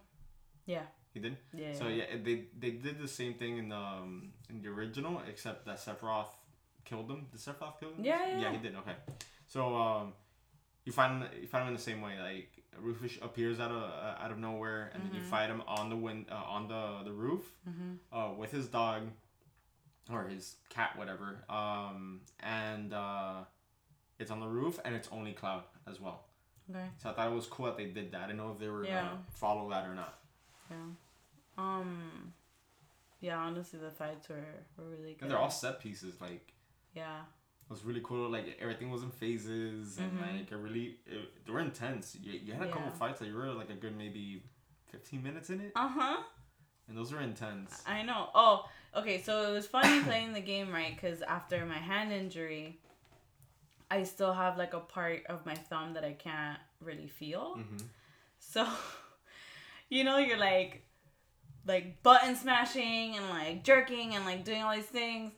Yeah. He did. Yeah. So yeah, they they did the same thing in the um, in the original except that Sephiroth killed him. Did Sephiroth kill him? Yeah, yeah, Yeah, he did. Okay. So um, you find you find him in the same way. Like Rufus appears out of uh, out of nowhere, and then you Mhm. fight him on the win uh, on the the roof Mm-hmm. uh, with his dog or his cat, whatever. Um, and uh, it's on the roof, and it's only Cloud as well. Okay. So I thought it was cool that they did that. I didn't know if they were Yeah. gonna follow that or not. Yeah. Um. Yeah. Honestly, the fights were, were really good. And they're all set pieces. Like Yeah. it was really cool. Like everything was in phases, and Mhm. like it really it, they were intense. You, you had a couple fights that you were like a good maybe fifteen minutes in it, Uh huh. and those were intense. I know. Oh, okay. So it was funny playing the game, right? Because after my hand injury, I still have like a part of my thumb that I can't really feel. hmm So, you know, you're like, like button smashing and like jerking and like doing all these things.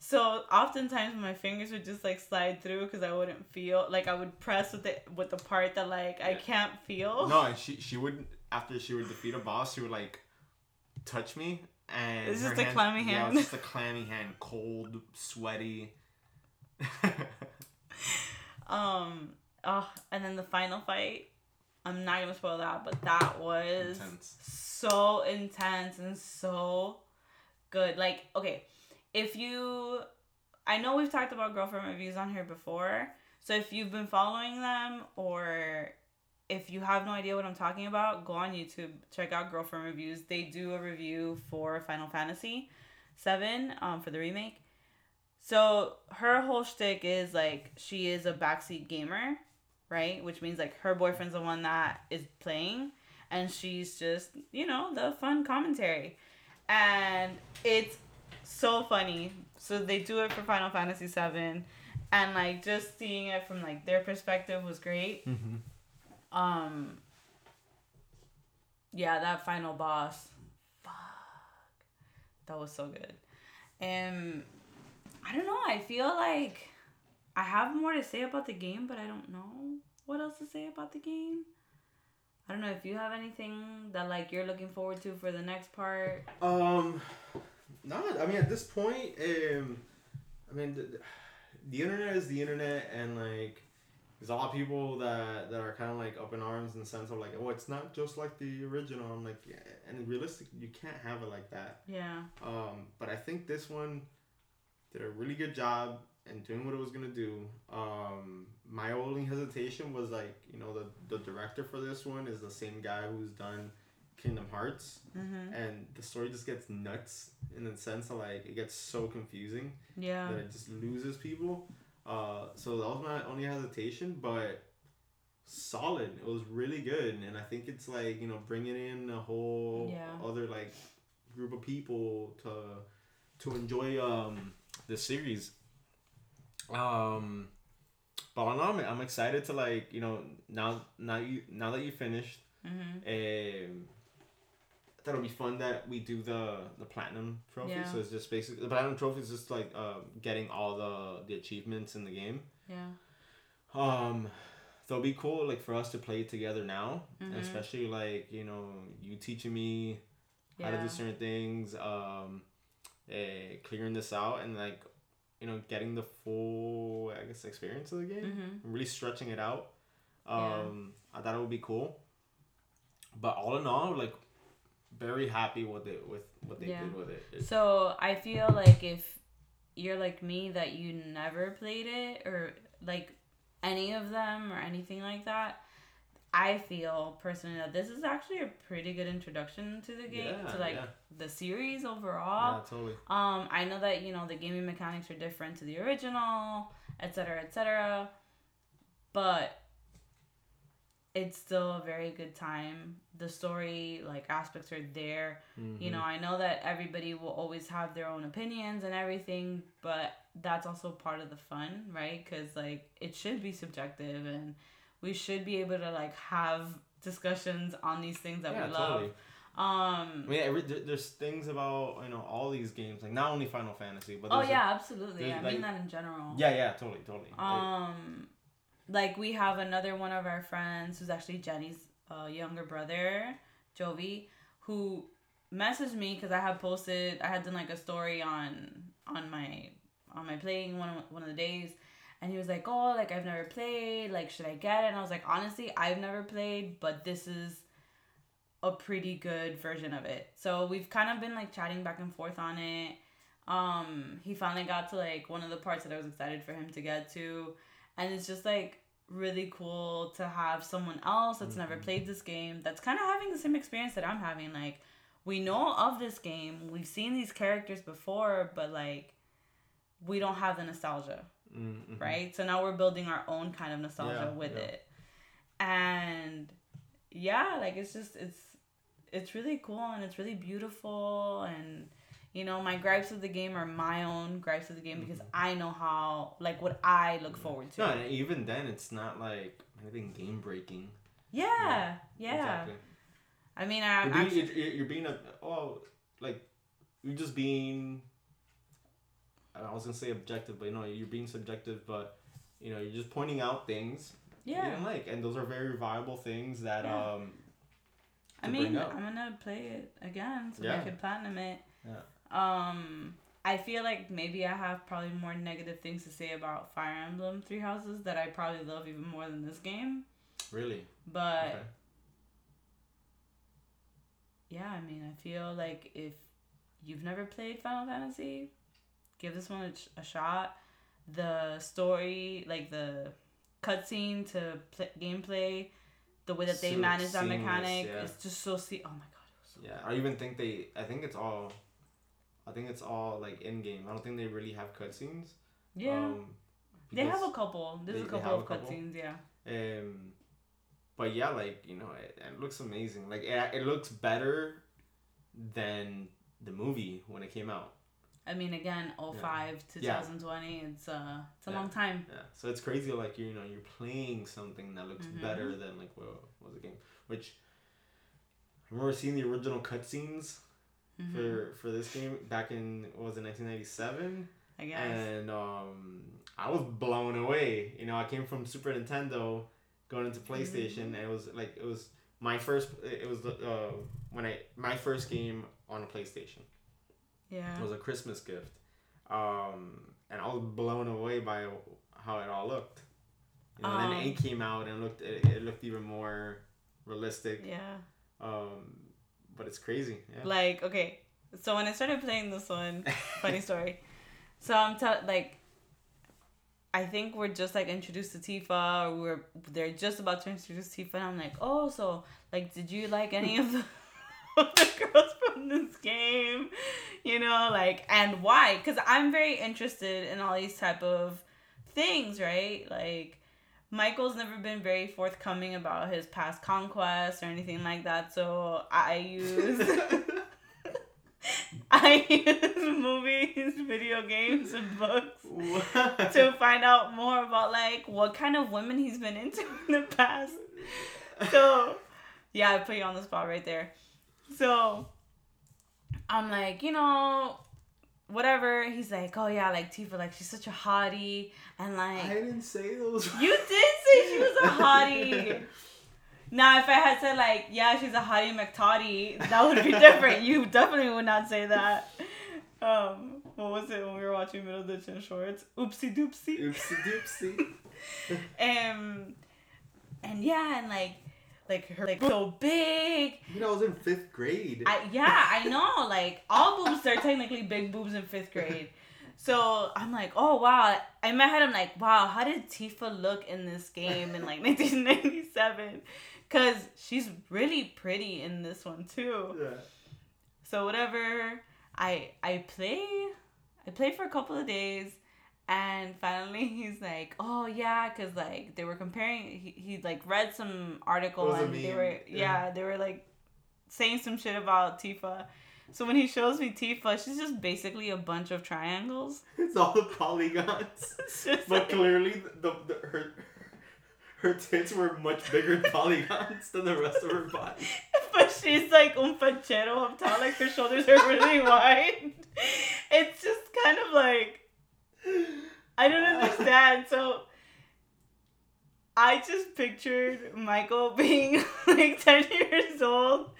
So oftentimes my fingers would just like slide through because I wouldn't feel like I would press with it with the part that like I can't feel. No, and she she would after she would defeat a boss, she would like touch me, and It's just a hands- clammy Yeah, hand. it's just a clammy hand, cold, sweaty. Um. Oh, and then the final fight. I'm not gonna spoil that, but that was Intense. so intense and so good. Like, okay, if you, I know we've talked about girlfriend reviews on here before. So if you've been following them, or if you have no idea what I'm talking about, go on YouTube, check out girlfriend reviews. They do a review for Final Fantasy Seven, um, for the remake. So her whole shtick is like she is a backseat gamer, right? Which means like her boyfriend's the one that is playing, and she's just you know the fun commentary, and it's so funny. So they do it for Final Fantasy Seven, and like just seeing it from like their perspective was great. Mm-hmm. Um. Yeah, that final boss. Fuck. That was so good. And I don't know, I feel like I have more to say about the game, but I don't know what else to say about the game. I don't know if you have anything that like you're looking forward to for the next part. Um, not. I mean at this point, um, I mean the, the internet is the internet, and like there's a lot of people that that are kind of like up in arms in the sense of like, oh, it's not just like the original. I'm like, yeah, and realistic, you can't have it like that. Yeah. Um, but I think this one did a really good job in doing what it was gonna do. Um, my only hesitation was like, you know, the the director for this one is the same guy who's done Kingdom Hearts, Mm-hmm. and the story just gets nuts in the sense of like it gets so confusing Yeah. that it just loses people. Uh, so that was my only hesitation, but solid. It was really good, and I think it's like you know bringing in a whole Yeah. other like group of people to to enjoy um the series. Um, but I don't know, I'm, I'm excited to like you know now now you now that you finished. Mm-hmm. Um, I thought it'd be fun that we do the the platinum trophy. Yeah. So it's just basically the platinum trophy is just like uh, getting all the the achievements in the game. Yeah. Um, so it'll be cool like for us to play together now, and Mhm. especially like you know you teaching me how to do certain things, um, uh, clearing this out, and like you know getting the full I guess experience of the game Mm-hmm. really stretching it out. Yeah. Um, I thought it would be cool. But all in all, like, very happy with it with what they Yeah. did with it. It- So I feel like if you're like me that you never played it or like any of them or anything like that, I feel personally that this is actually a pretty good introduction to the game Yeah, to like yeah. the series overall. yeah, totally. Um, I know that you know the gaming mechanics are different to the original, etc., etc. But it's still a very good time. The story like aspects are there. You know, I know that everybody will always have their own opinions and everything, but that's also part of the fun, right? Because like it should be subjective, and we should be able to like have discussions on these things that yeah, we love. totally. Um. I mean, every, there- there's things about you know all these games, like not only Final Fantasy, but Oh like- yeah, absolutely. I like- mean that in general. yeah, yeah, totally, totally. Like, Um, like we have another one of our friends who's actually Jenny's uh, younger brother, Jovi, who messaged me because I had posted, I had done like a story on on my on my playing one of, one of the days, and he was like, "Oh, like I've never played. Like, should I get it?" And I was like, "Honestly, I've never played, but this is." a pretty good version of it. So we've kind of been like chatting back and forth on it. Um, he finally got to like one of the parts that I was excited for him to get to, and it's just like really cool to have someone else that's never played this game that's kind of having the same experience that I'm having. Like, we know of this game, we've seen these characters before, but like, we don't have the nostalgia mm, mhm. right? So now we're building our own kind of nostalgia Yeah, with yeah. it. And yeah, like it's just it's it's really cool and it's really beautiful and you know, my gripes of the game are my own gripes of the game because I know how like what I look forward to. Mm-hmm. No, and even then, it's not like anything game breaking. yeah, yeah. Exactly. I mean, I, You're I'm being, you're, you're being a oh, like you're just being. I was gonna say objective, but you know you're being subjective. But you know you're just pointing out things you yeah, didn't like, and those are very viable things that Yeah. um I mean. I'm gonna play it again so Yeah. I can platinum it. Yeah. Um, I feel like maybe I have probably more negative things to say about Fire Emblem Three Houses that I probably love even more than this game. Really? But Okay. yeah, I mean, I feel like if you've never played Final Fantasy, give this one a, a shot. The story, like the cutscene to pl- gameplay, the way that they So manage that mechanic, yeah. it's just so see. Oh my god, it was so Yeah, I even think they. I think it's all. I think it's all like in game. I don't think they really have cutscenes. yeah. Um, they have a couple. There's they- a couple of cutscenes. Yeah. Um, but yeah, like you know, it, it looks amazing. Like it, it looks better than the movie when it came out. I mean, again, 05, Yeah. 2020. It's uh, it's a Yeah. long time. Yeah, so it's crazy. Like you know, you're playing something that looks Mhm. better than like what was the game. Which I remember seeing the original cutscenes Mhm. for for this game back in what was it 1997, I guess. and um, I was blown away. You know, I came from Super Nintendo going into PlayStation, and it was like it was my first. It was the uh, when I my first game on a PlayStation. Yeah. It was a Christmas gift. Um, and I was blown away by how it all looked. You know, Um, then eight came out and looked it, it looked even more realistic. Yeah. Um, but it's crazy. Yeah. Like, okay. So when I started playing this one, funny story. So I'm tell like I think we're just like introduced to Tifa or we're they're just about to introduce Tifa and I'm like, oh so like did you like any of the of the girls from this game? You know, like and why? Because I'm very interested in all these type of things, right? Like Michael's never been very forthcoming about his past conquests or anything like that, so I use I use movies, video games, and books What? to find out more about like what kind of women he's been into in the past. So, yeah, I put you on the spot right there. So, I'm like, you know, whatever. He's like, oh yeah, like Tifa, like she's such a hottie, and like I didn't say those. you did say she was a hottie. Now, if I had said like, yeah, she's a hottie McTottie, that would be different. you definitely would not say that. Um, what was it when we were watching Middleditch and Schwartz? Oopsie doopsie. Oopsie doopsie. Um, and yeah, and like, like her like so big. You know, I was in fifth grade. I yeah, I know. Like all boobs are technically big boobs in fifth grade. So I'm like, oh wow. In my head, I'm like, wow, how did Tifa look in this game in like 1997? Cause she's really pretty in this one too. yeah. So whatever, I I play, I play for a couple of days, and finally he's like, oh yeah, cause like they were comparing. He, he like read some article It was a and they were yeah. yeah. they were like saying some shit about Tifa. So when he shows me Tifa, she's just basically a bunch of triangles. It's all the polygons. But like- clearly, the, the her her tits were much bigger polygons than the rest of her body. but she's like un panchero up top, like her shoulders are really wide. It's just kind of like I don't understand. So I just pictured Michael being like 10 years old,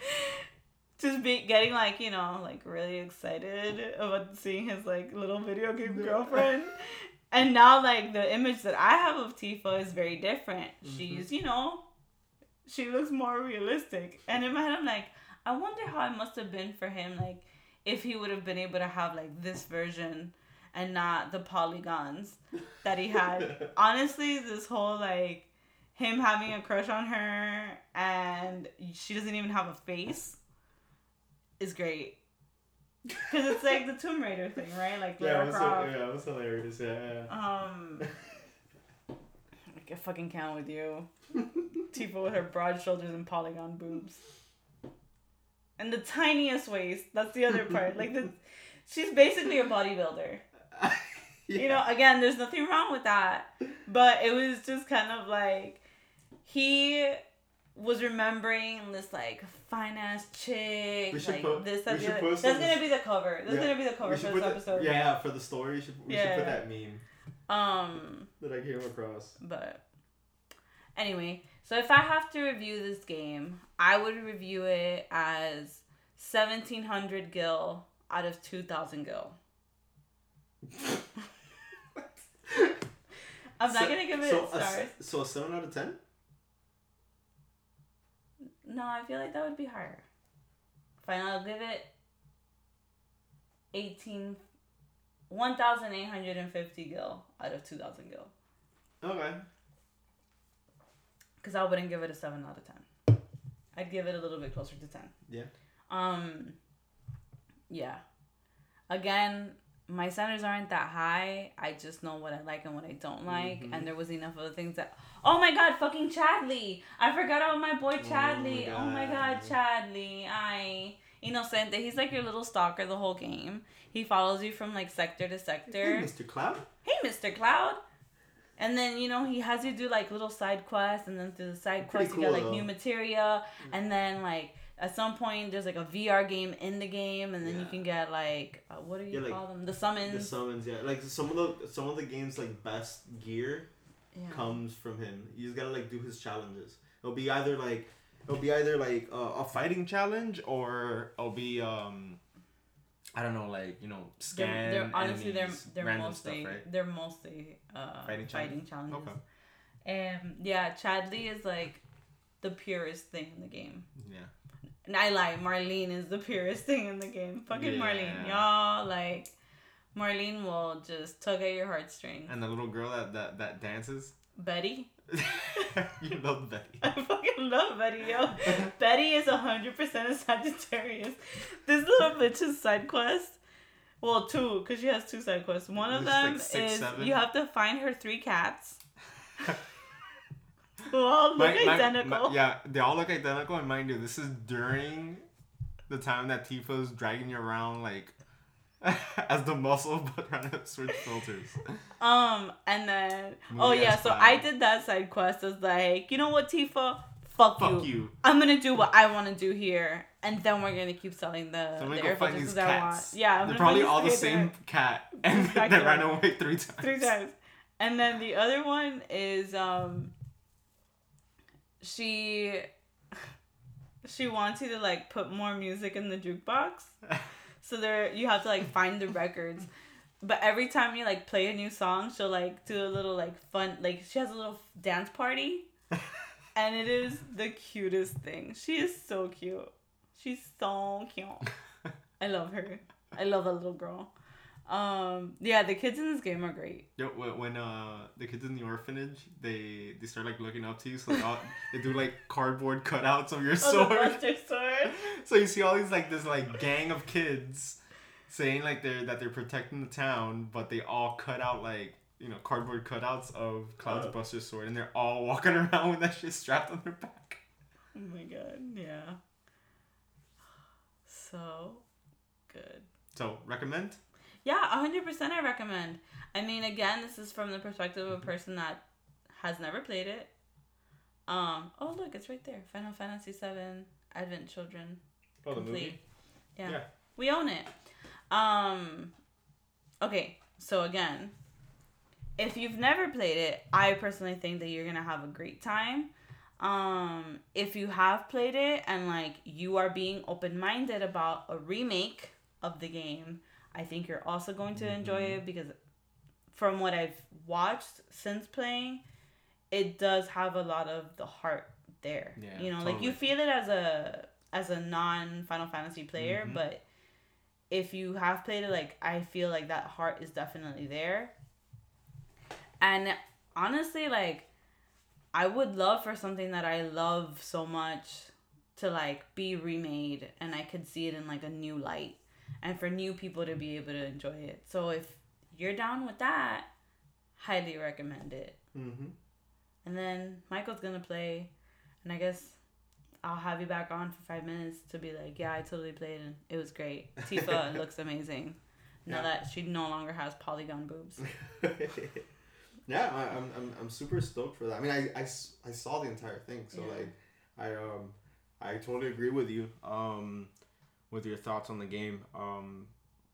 just be getting like, you know, like really excited about seeing his like little video game girlfriend. And now like the image that I have of Tifa is very different. Mhm. She's, you know, she looks more realistic. And in my head I'm like, I wonder how it must have been for him, like if he would have been able to have like this version and not the polygons that he had. Honestly, this whole like him having a crush on her and she doesn't even have a face is great. Because it's like the Tomb Raider thing, right? Like Yeah, it was, Croft. yeah, it was hilarious. Yeah, Um, I fucking count with you. Tifa with her broad shoulders and polygon boobs. And the tiniest waist. That's the other part. Like the, she's basically a bodybuilder. yeah. You know, again, there's nothing wrong with that. But it was just kind of like he was remembering this like fine ass chick, like put- this, that, the other. That's gonna be the cover. That's Yeah. gonna be the cover for this that- episode. yeah, for the story, we should, we should Yeah. put that meme Um, that I came across. but anyway, So if I have to review this game, I would review it as 1700 gil out of 2000 gil. I'm not So- gonna give it so a, stars. s- so a seven out of ten. No, I feel like that would be higher. Fine, I'll give it 18 1850 gil out of 2000 gil. Okay. Because I wouldn't give it a 7 out of 10. I'd give it a little bit closer to 10. Yeah. Um, yeah. Again, my standards aren't that high. I just know what I like and what I don't like. Mhm. And there was enough of the things that. Oh my god, fucking Chadley! I forgot about my boy Oh my Chadley. Oh my god, God. Chadley. I. Inocente. He's like your little stalker the whole game. He follows you from like sector to Hey, sector. Mr. Cloud. hey, Mr. Cloud. And then you know he has you do like little side quests, and then through the side Pretty quests you get cool, like new though. materia, and then like at some point there's like a VR game in the game, and then you can get like uh, what do you Yeah, like, call them? The summons. The summons. yeah. Like some of the some of the games like best gear yeah. comes from him. You just gotta like do his challenges. It'll be either like it'll be either like uh, a fighting challenge or it'll be um I don't know like you know They're, scan they're honestly they're they're mostly stuff, right? they're mostly uh, Fighting fighting, challenge? challenges. Okay. Um yeah, Chadley is like the purest thing in the game. Yeah. And I lie, Marlene is the purest thing in the game. Fucking Marlene, y'all like. Marlene will just tug at your heartstrings. And the little girl that that, that dances. Betty. you love Betty. I fucking love Betty, yo. Betty is 100% a Sagittarius. This little bitch's side quest. Well, two, because she has two side quests. One of It's like them six, is seven. you have to find her three cats. who all look My- my- identical. my- yeah, they all look identical, and mind you, this is during the time that Tifa's dragging you around like as the muscle, but trying to switch filters. Um, and then Movie oh yeah, so. I did that side quest as like, you know what, Tifa, fuck, Fuck you. you. I'm gonna do what I want to do here, and then we're gonna keep selling the, So the air filters 'cause I want. Yeah, I'm They're probably all the same cats cat, and they ran away three times. three times, and then the other one is um. She. She wants you to like put more music in the jukebox. So there, you have to like find the records. But every time you like play a new song, she'll like do a little like fun, like she has a little dance party, and it is the cutest thing. She is so cute. She's so cute. I love her. I love that little girl. Um, yeah, the kids in this game are great. Yeah, when when, uh the kids in the orphanage, they they start like looking up to you, so they, all, they do like cardboard cutouts of your Oh, the sword. Buster sword. So you see all these like this like gang of kids saying like they're that they're protecting the town, but they all cut out like you know cardboard cutouts of Cloud's Oh. Buster sword, and they're all walking around with that shit strapped on their back. Oh my god, yeah. So good. So recommend. Yeah, 100% I recommend. I mean, again, this is from the perspective of a person that has never played it. Um, oh look, it's right there. Final Fantasy 7 Advent Children Oh, complete. Yeah. Yeah. We own it. Um okay, so again, if you've never played it, I personally think that you're going to have a great time. Um if you have played it and like you are being open-minded about a remake of the game, I think you're also going to enjoy Mhm. it because from what I've watched since playing, it does have a lot of the heart there. Yeah, you know, like you feel it as a as a non Final Fantasy player, Mhm. but if you have played it, like I feel like that heart is definitely there. And honestly, like I would love for something that I love so much to like be remade and I could see it in like a new light and for new people to be able to enjoy it. So if you're down with that, highly recommend it. Mm-hmm. And then Michael's gonna play, and I guess I'll have you back on for five minutes to be like, yeah, I totally played and it was great. Tifa looks amazing. Now Yeah. that she no longer has polygon boobs. yeah, I, I'm, I'm I'm super stoked for that. I mean, I, I, I saw the entire thing, so Yeah. like, I um, I totally agree with you. Um, with your thoughts on the game. Um,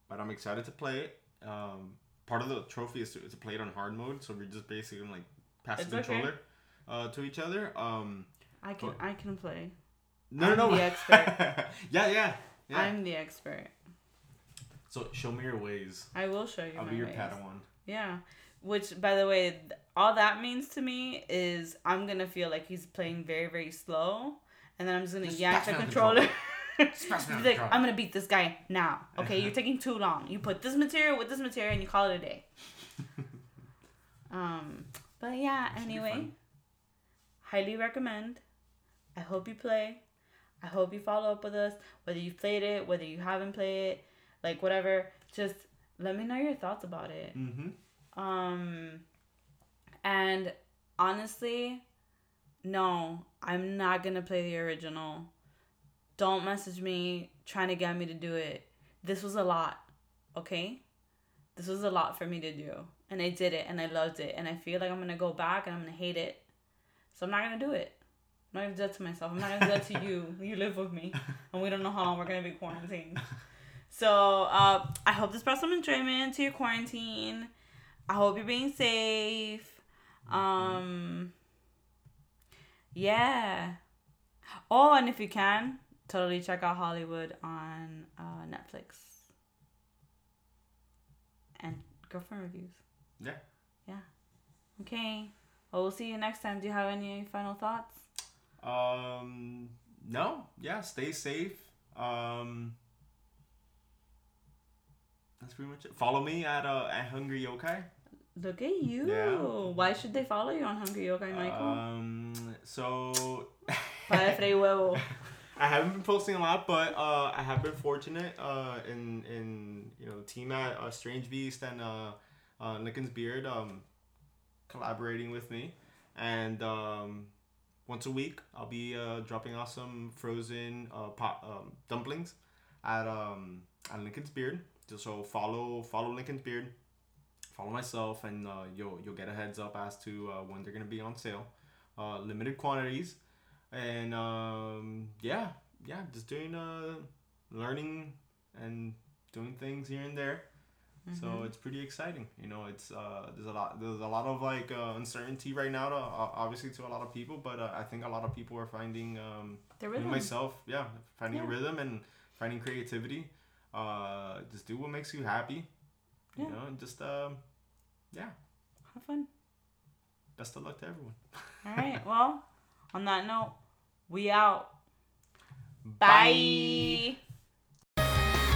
but I'm excited to play it. Um, part of the trophy is to, to play it on hard mode, so we're just basically like pass It's the okay. controller. uh, to each other. Um, I can But- I can play. no, I'm no, no. the expert. yeah, yeah, yeah. I'm the expert. So show me your ways. I will show you I'll my be your ways. Padawan. Yeah. Which, by the way, all that means to me is I'm gonna feel like he's playing very, very slow, and then I'm just gonna Just yank the me the controller. Just pass me Be the like. I'm gonna beat this guy now. Okay, you're taking too long. You put this materia with this materia, and you call it a day. um, but yeah. Anyway, highly recommend. I hope you play. I hope you follow up with us. Whether you've played it, whether you haven't played it, like whatever. Just let me know your thoughts about it. Mm-hmm. Um, and honestly, no, I'm not gonna play the original. Don't message me trying to get me to do it. This was a lot, okay? This was a lot for me to do. And I did it and I loved it. And I feel like I'm gonna go back and I'm gonna hate it. So I'm not gonna do it. I'm not gonna do that to myself. I'm not gonna do that to you. You live with me. And we don't know how long we're gonna be quarantined. So uh, I hope this brought some enjoyment to your quarantine. I hope you're being safe. Um, yeah. Oh, and if you can, totally check out Hollywood on uh, Netflix. And girlfriend reviews. Yeah. Yeah. Okay. Well, we'll see you next time. Do you have any final thoughts? Um, no. Yeah. Stay safe. Um, that's pretty much it. Follow me at uh at Hungry Yokai. Look at you. Yeah. Why should they follow you on Hungry Yoga, Michael? Um. So. Para Frei Huevo. I haven't been posting a lot, but uh, I have been fortunate uh, in in you know the team at uh, Strange Beast and uh, uh, Lincoln's Beard um, collaborating with me, and um, once a week I'll be uh, dropping off some frozen uh, pot, um, dumplings at um, at Lincoln's Beard. So follow follow Lincoln's Beard, follow myself, and uh, you'll you'll get a heads up as to uh, when they're gonna be on sale. Uh, limited quantities and um, yeah, yeah, just doing uh, learning and doing things here and there. So it's pretty exciting. You know, it's uh, there's a lot there's a lot of like uh, uncertainty right now, to, uh, obviously to a lot of people, but uh, I think a lot of people are finding um, The rhythm. myself, yeah, finding Yeah. rhythm and finding creativity. Uh, just do what makes you happy. You Yeah. know, and just um, yeah, Have fun. best of luck to everyone. All right. Well, on that note, we out. Bye.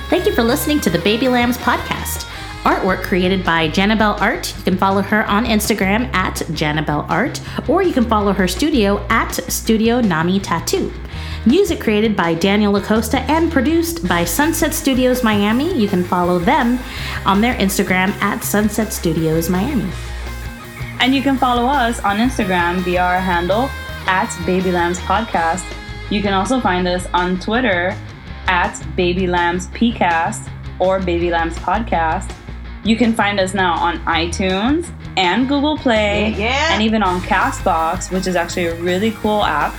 Thank you for listening to the Baby Lambs podcast. Artwork created by Janabelle Art. You can follow her on Instagram at Janabelle Art, or you can follow her studio at Studio Nami Tattoo. Music created by Daniel Acosta and produced by Sunset Studios Miami. You can follow them on their Instagram at Sunset Studios Miami. And you can follow us on Instagram via our handle at Baby Lambs Podcast. You can also find us on Twitter at Baby Lambs PCast or Baby Lambs Podcast. You can find us now on iTunes and Google Play, Yeah, yeah. and even on Castbox, which is actually a really cool app.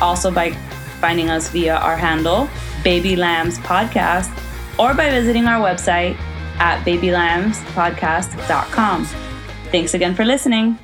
Also by finding us via our handle, Baby Lambs Podcast, or by visiting our website at babylambspodcast.com. Thanks again for listening.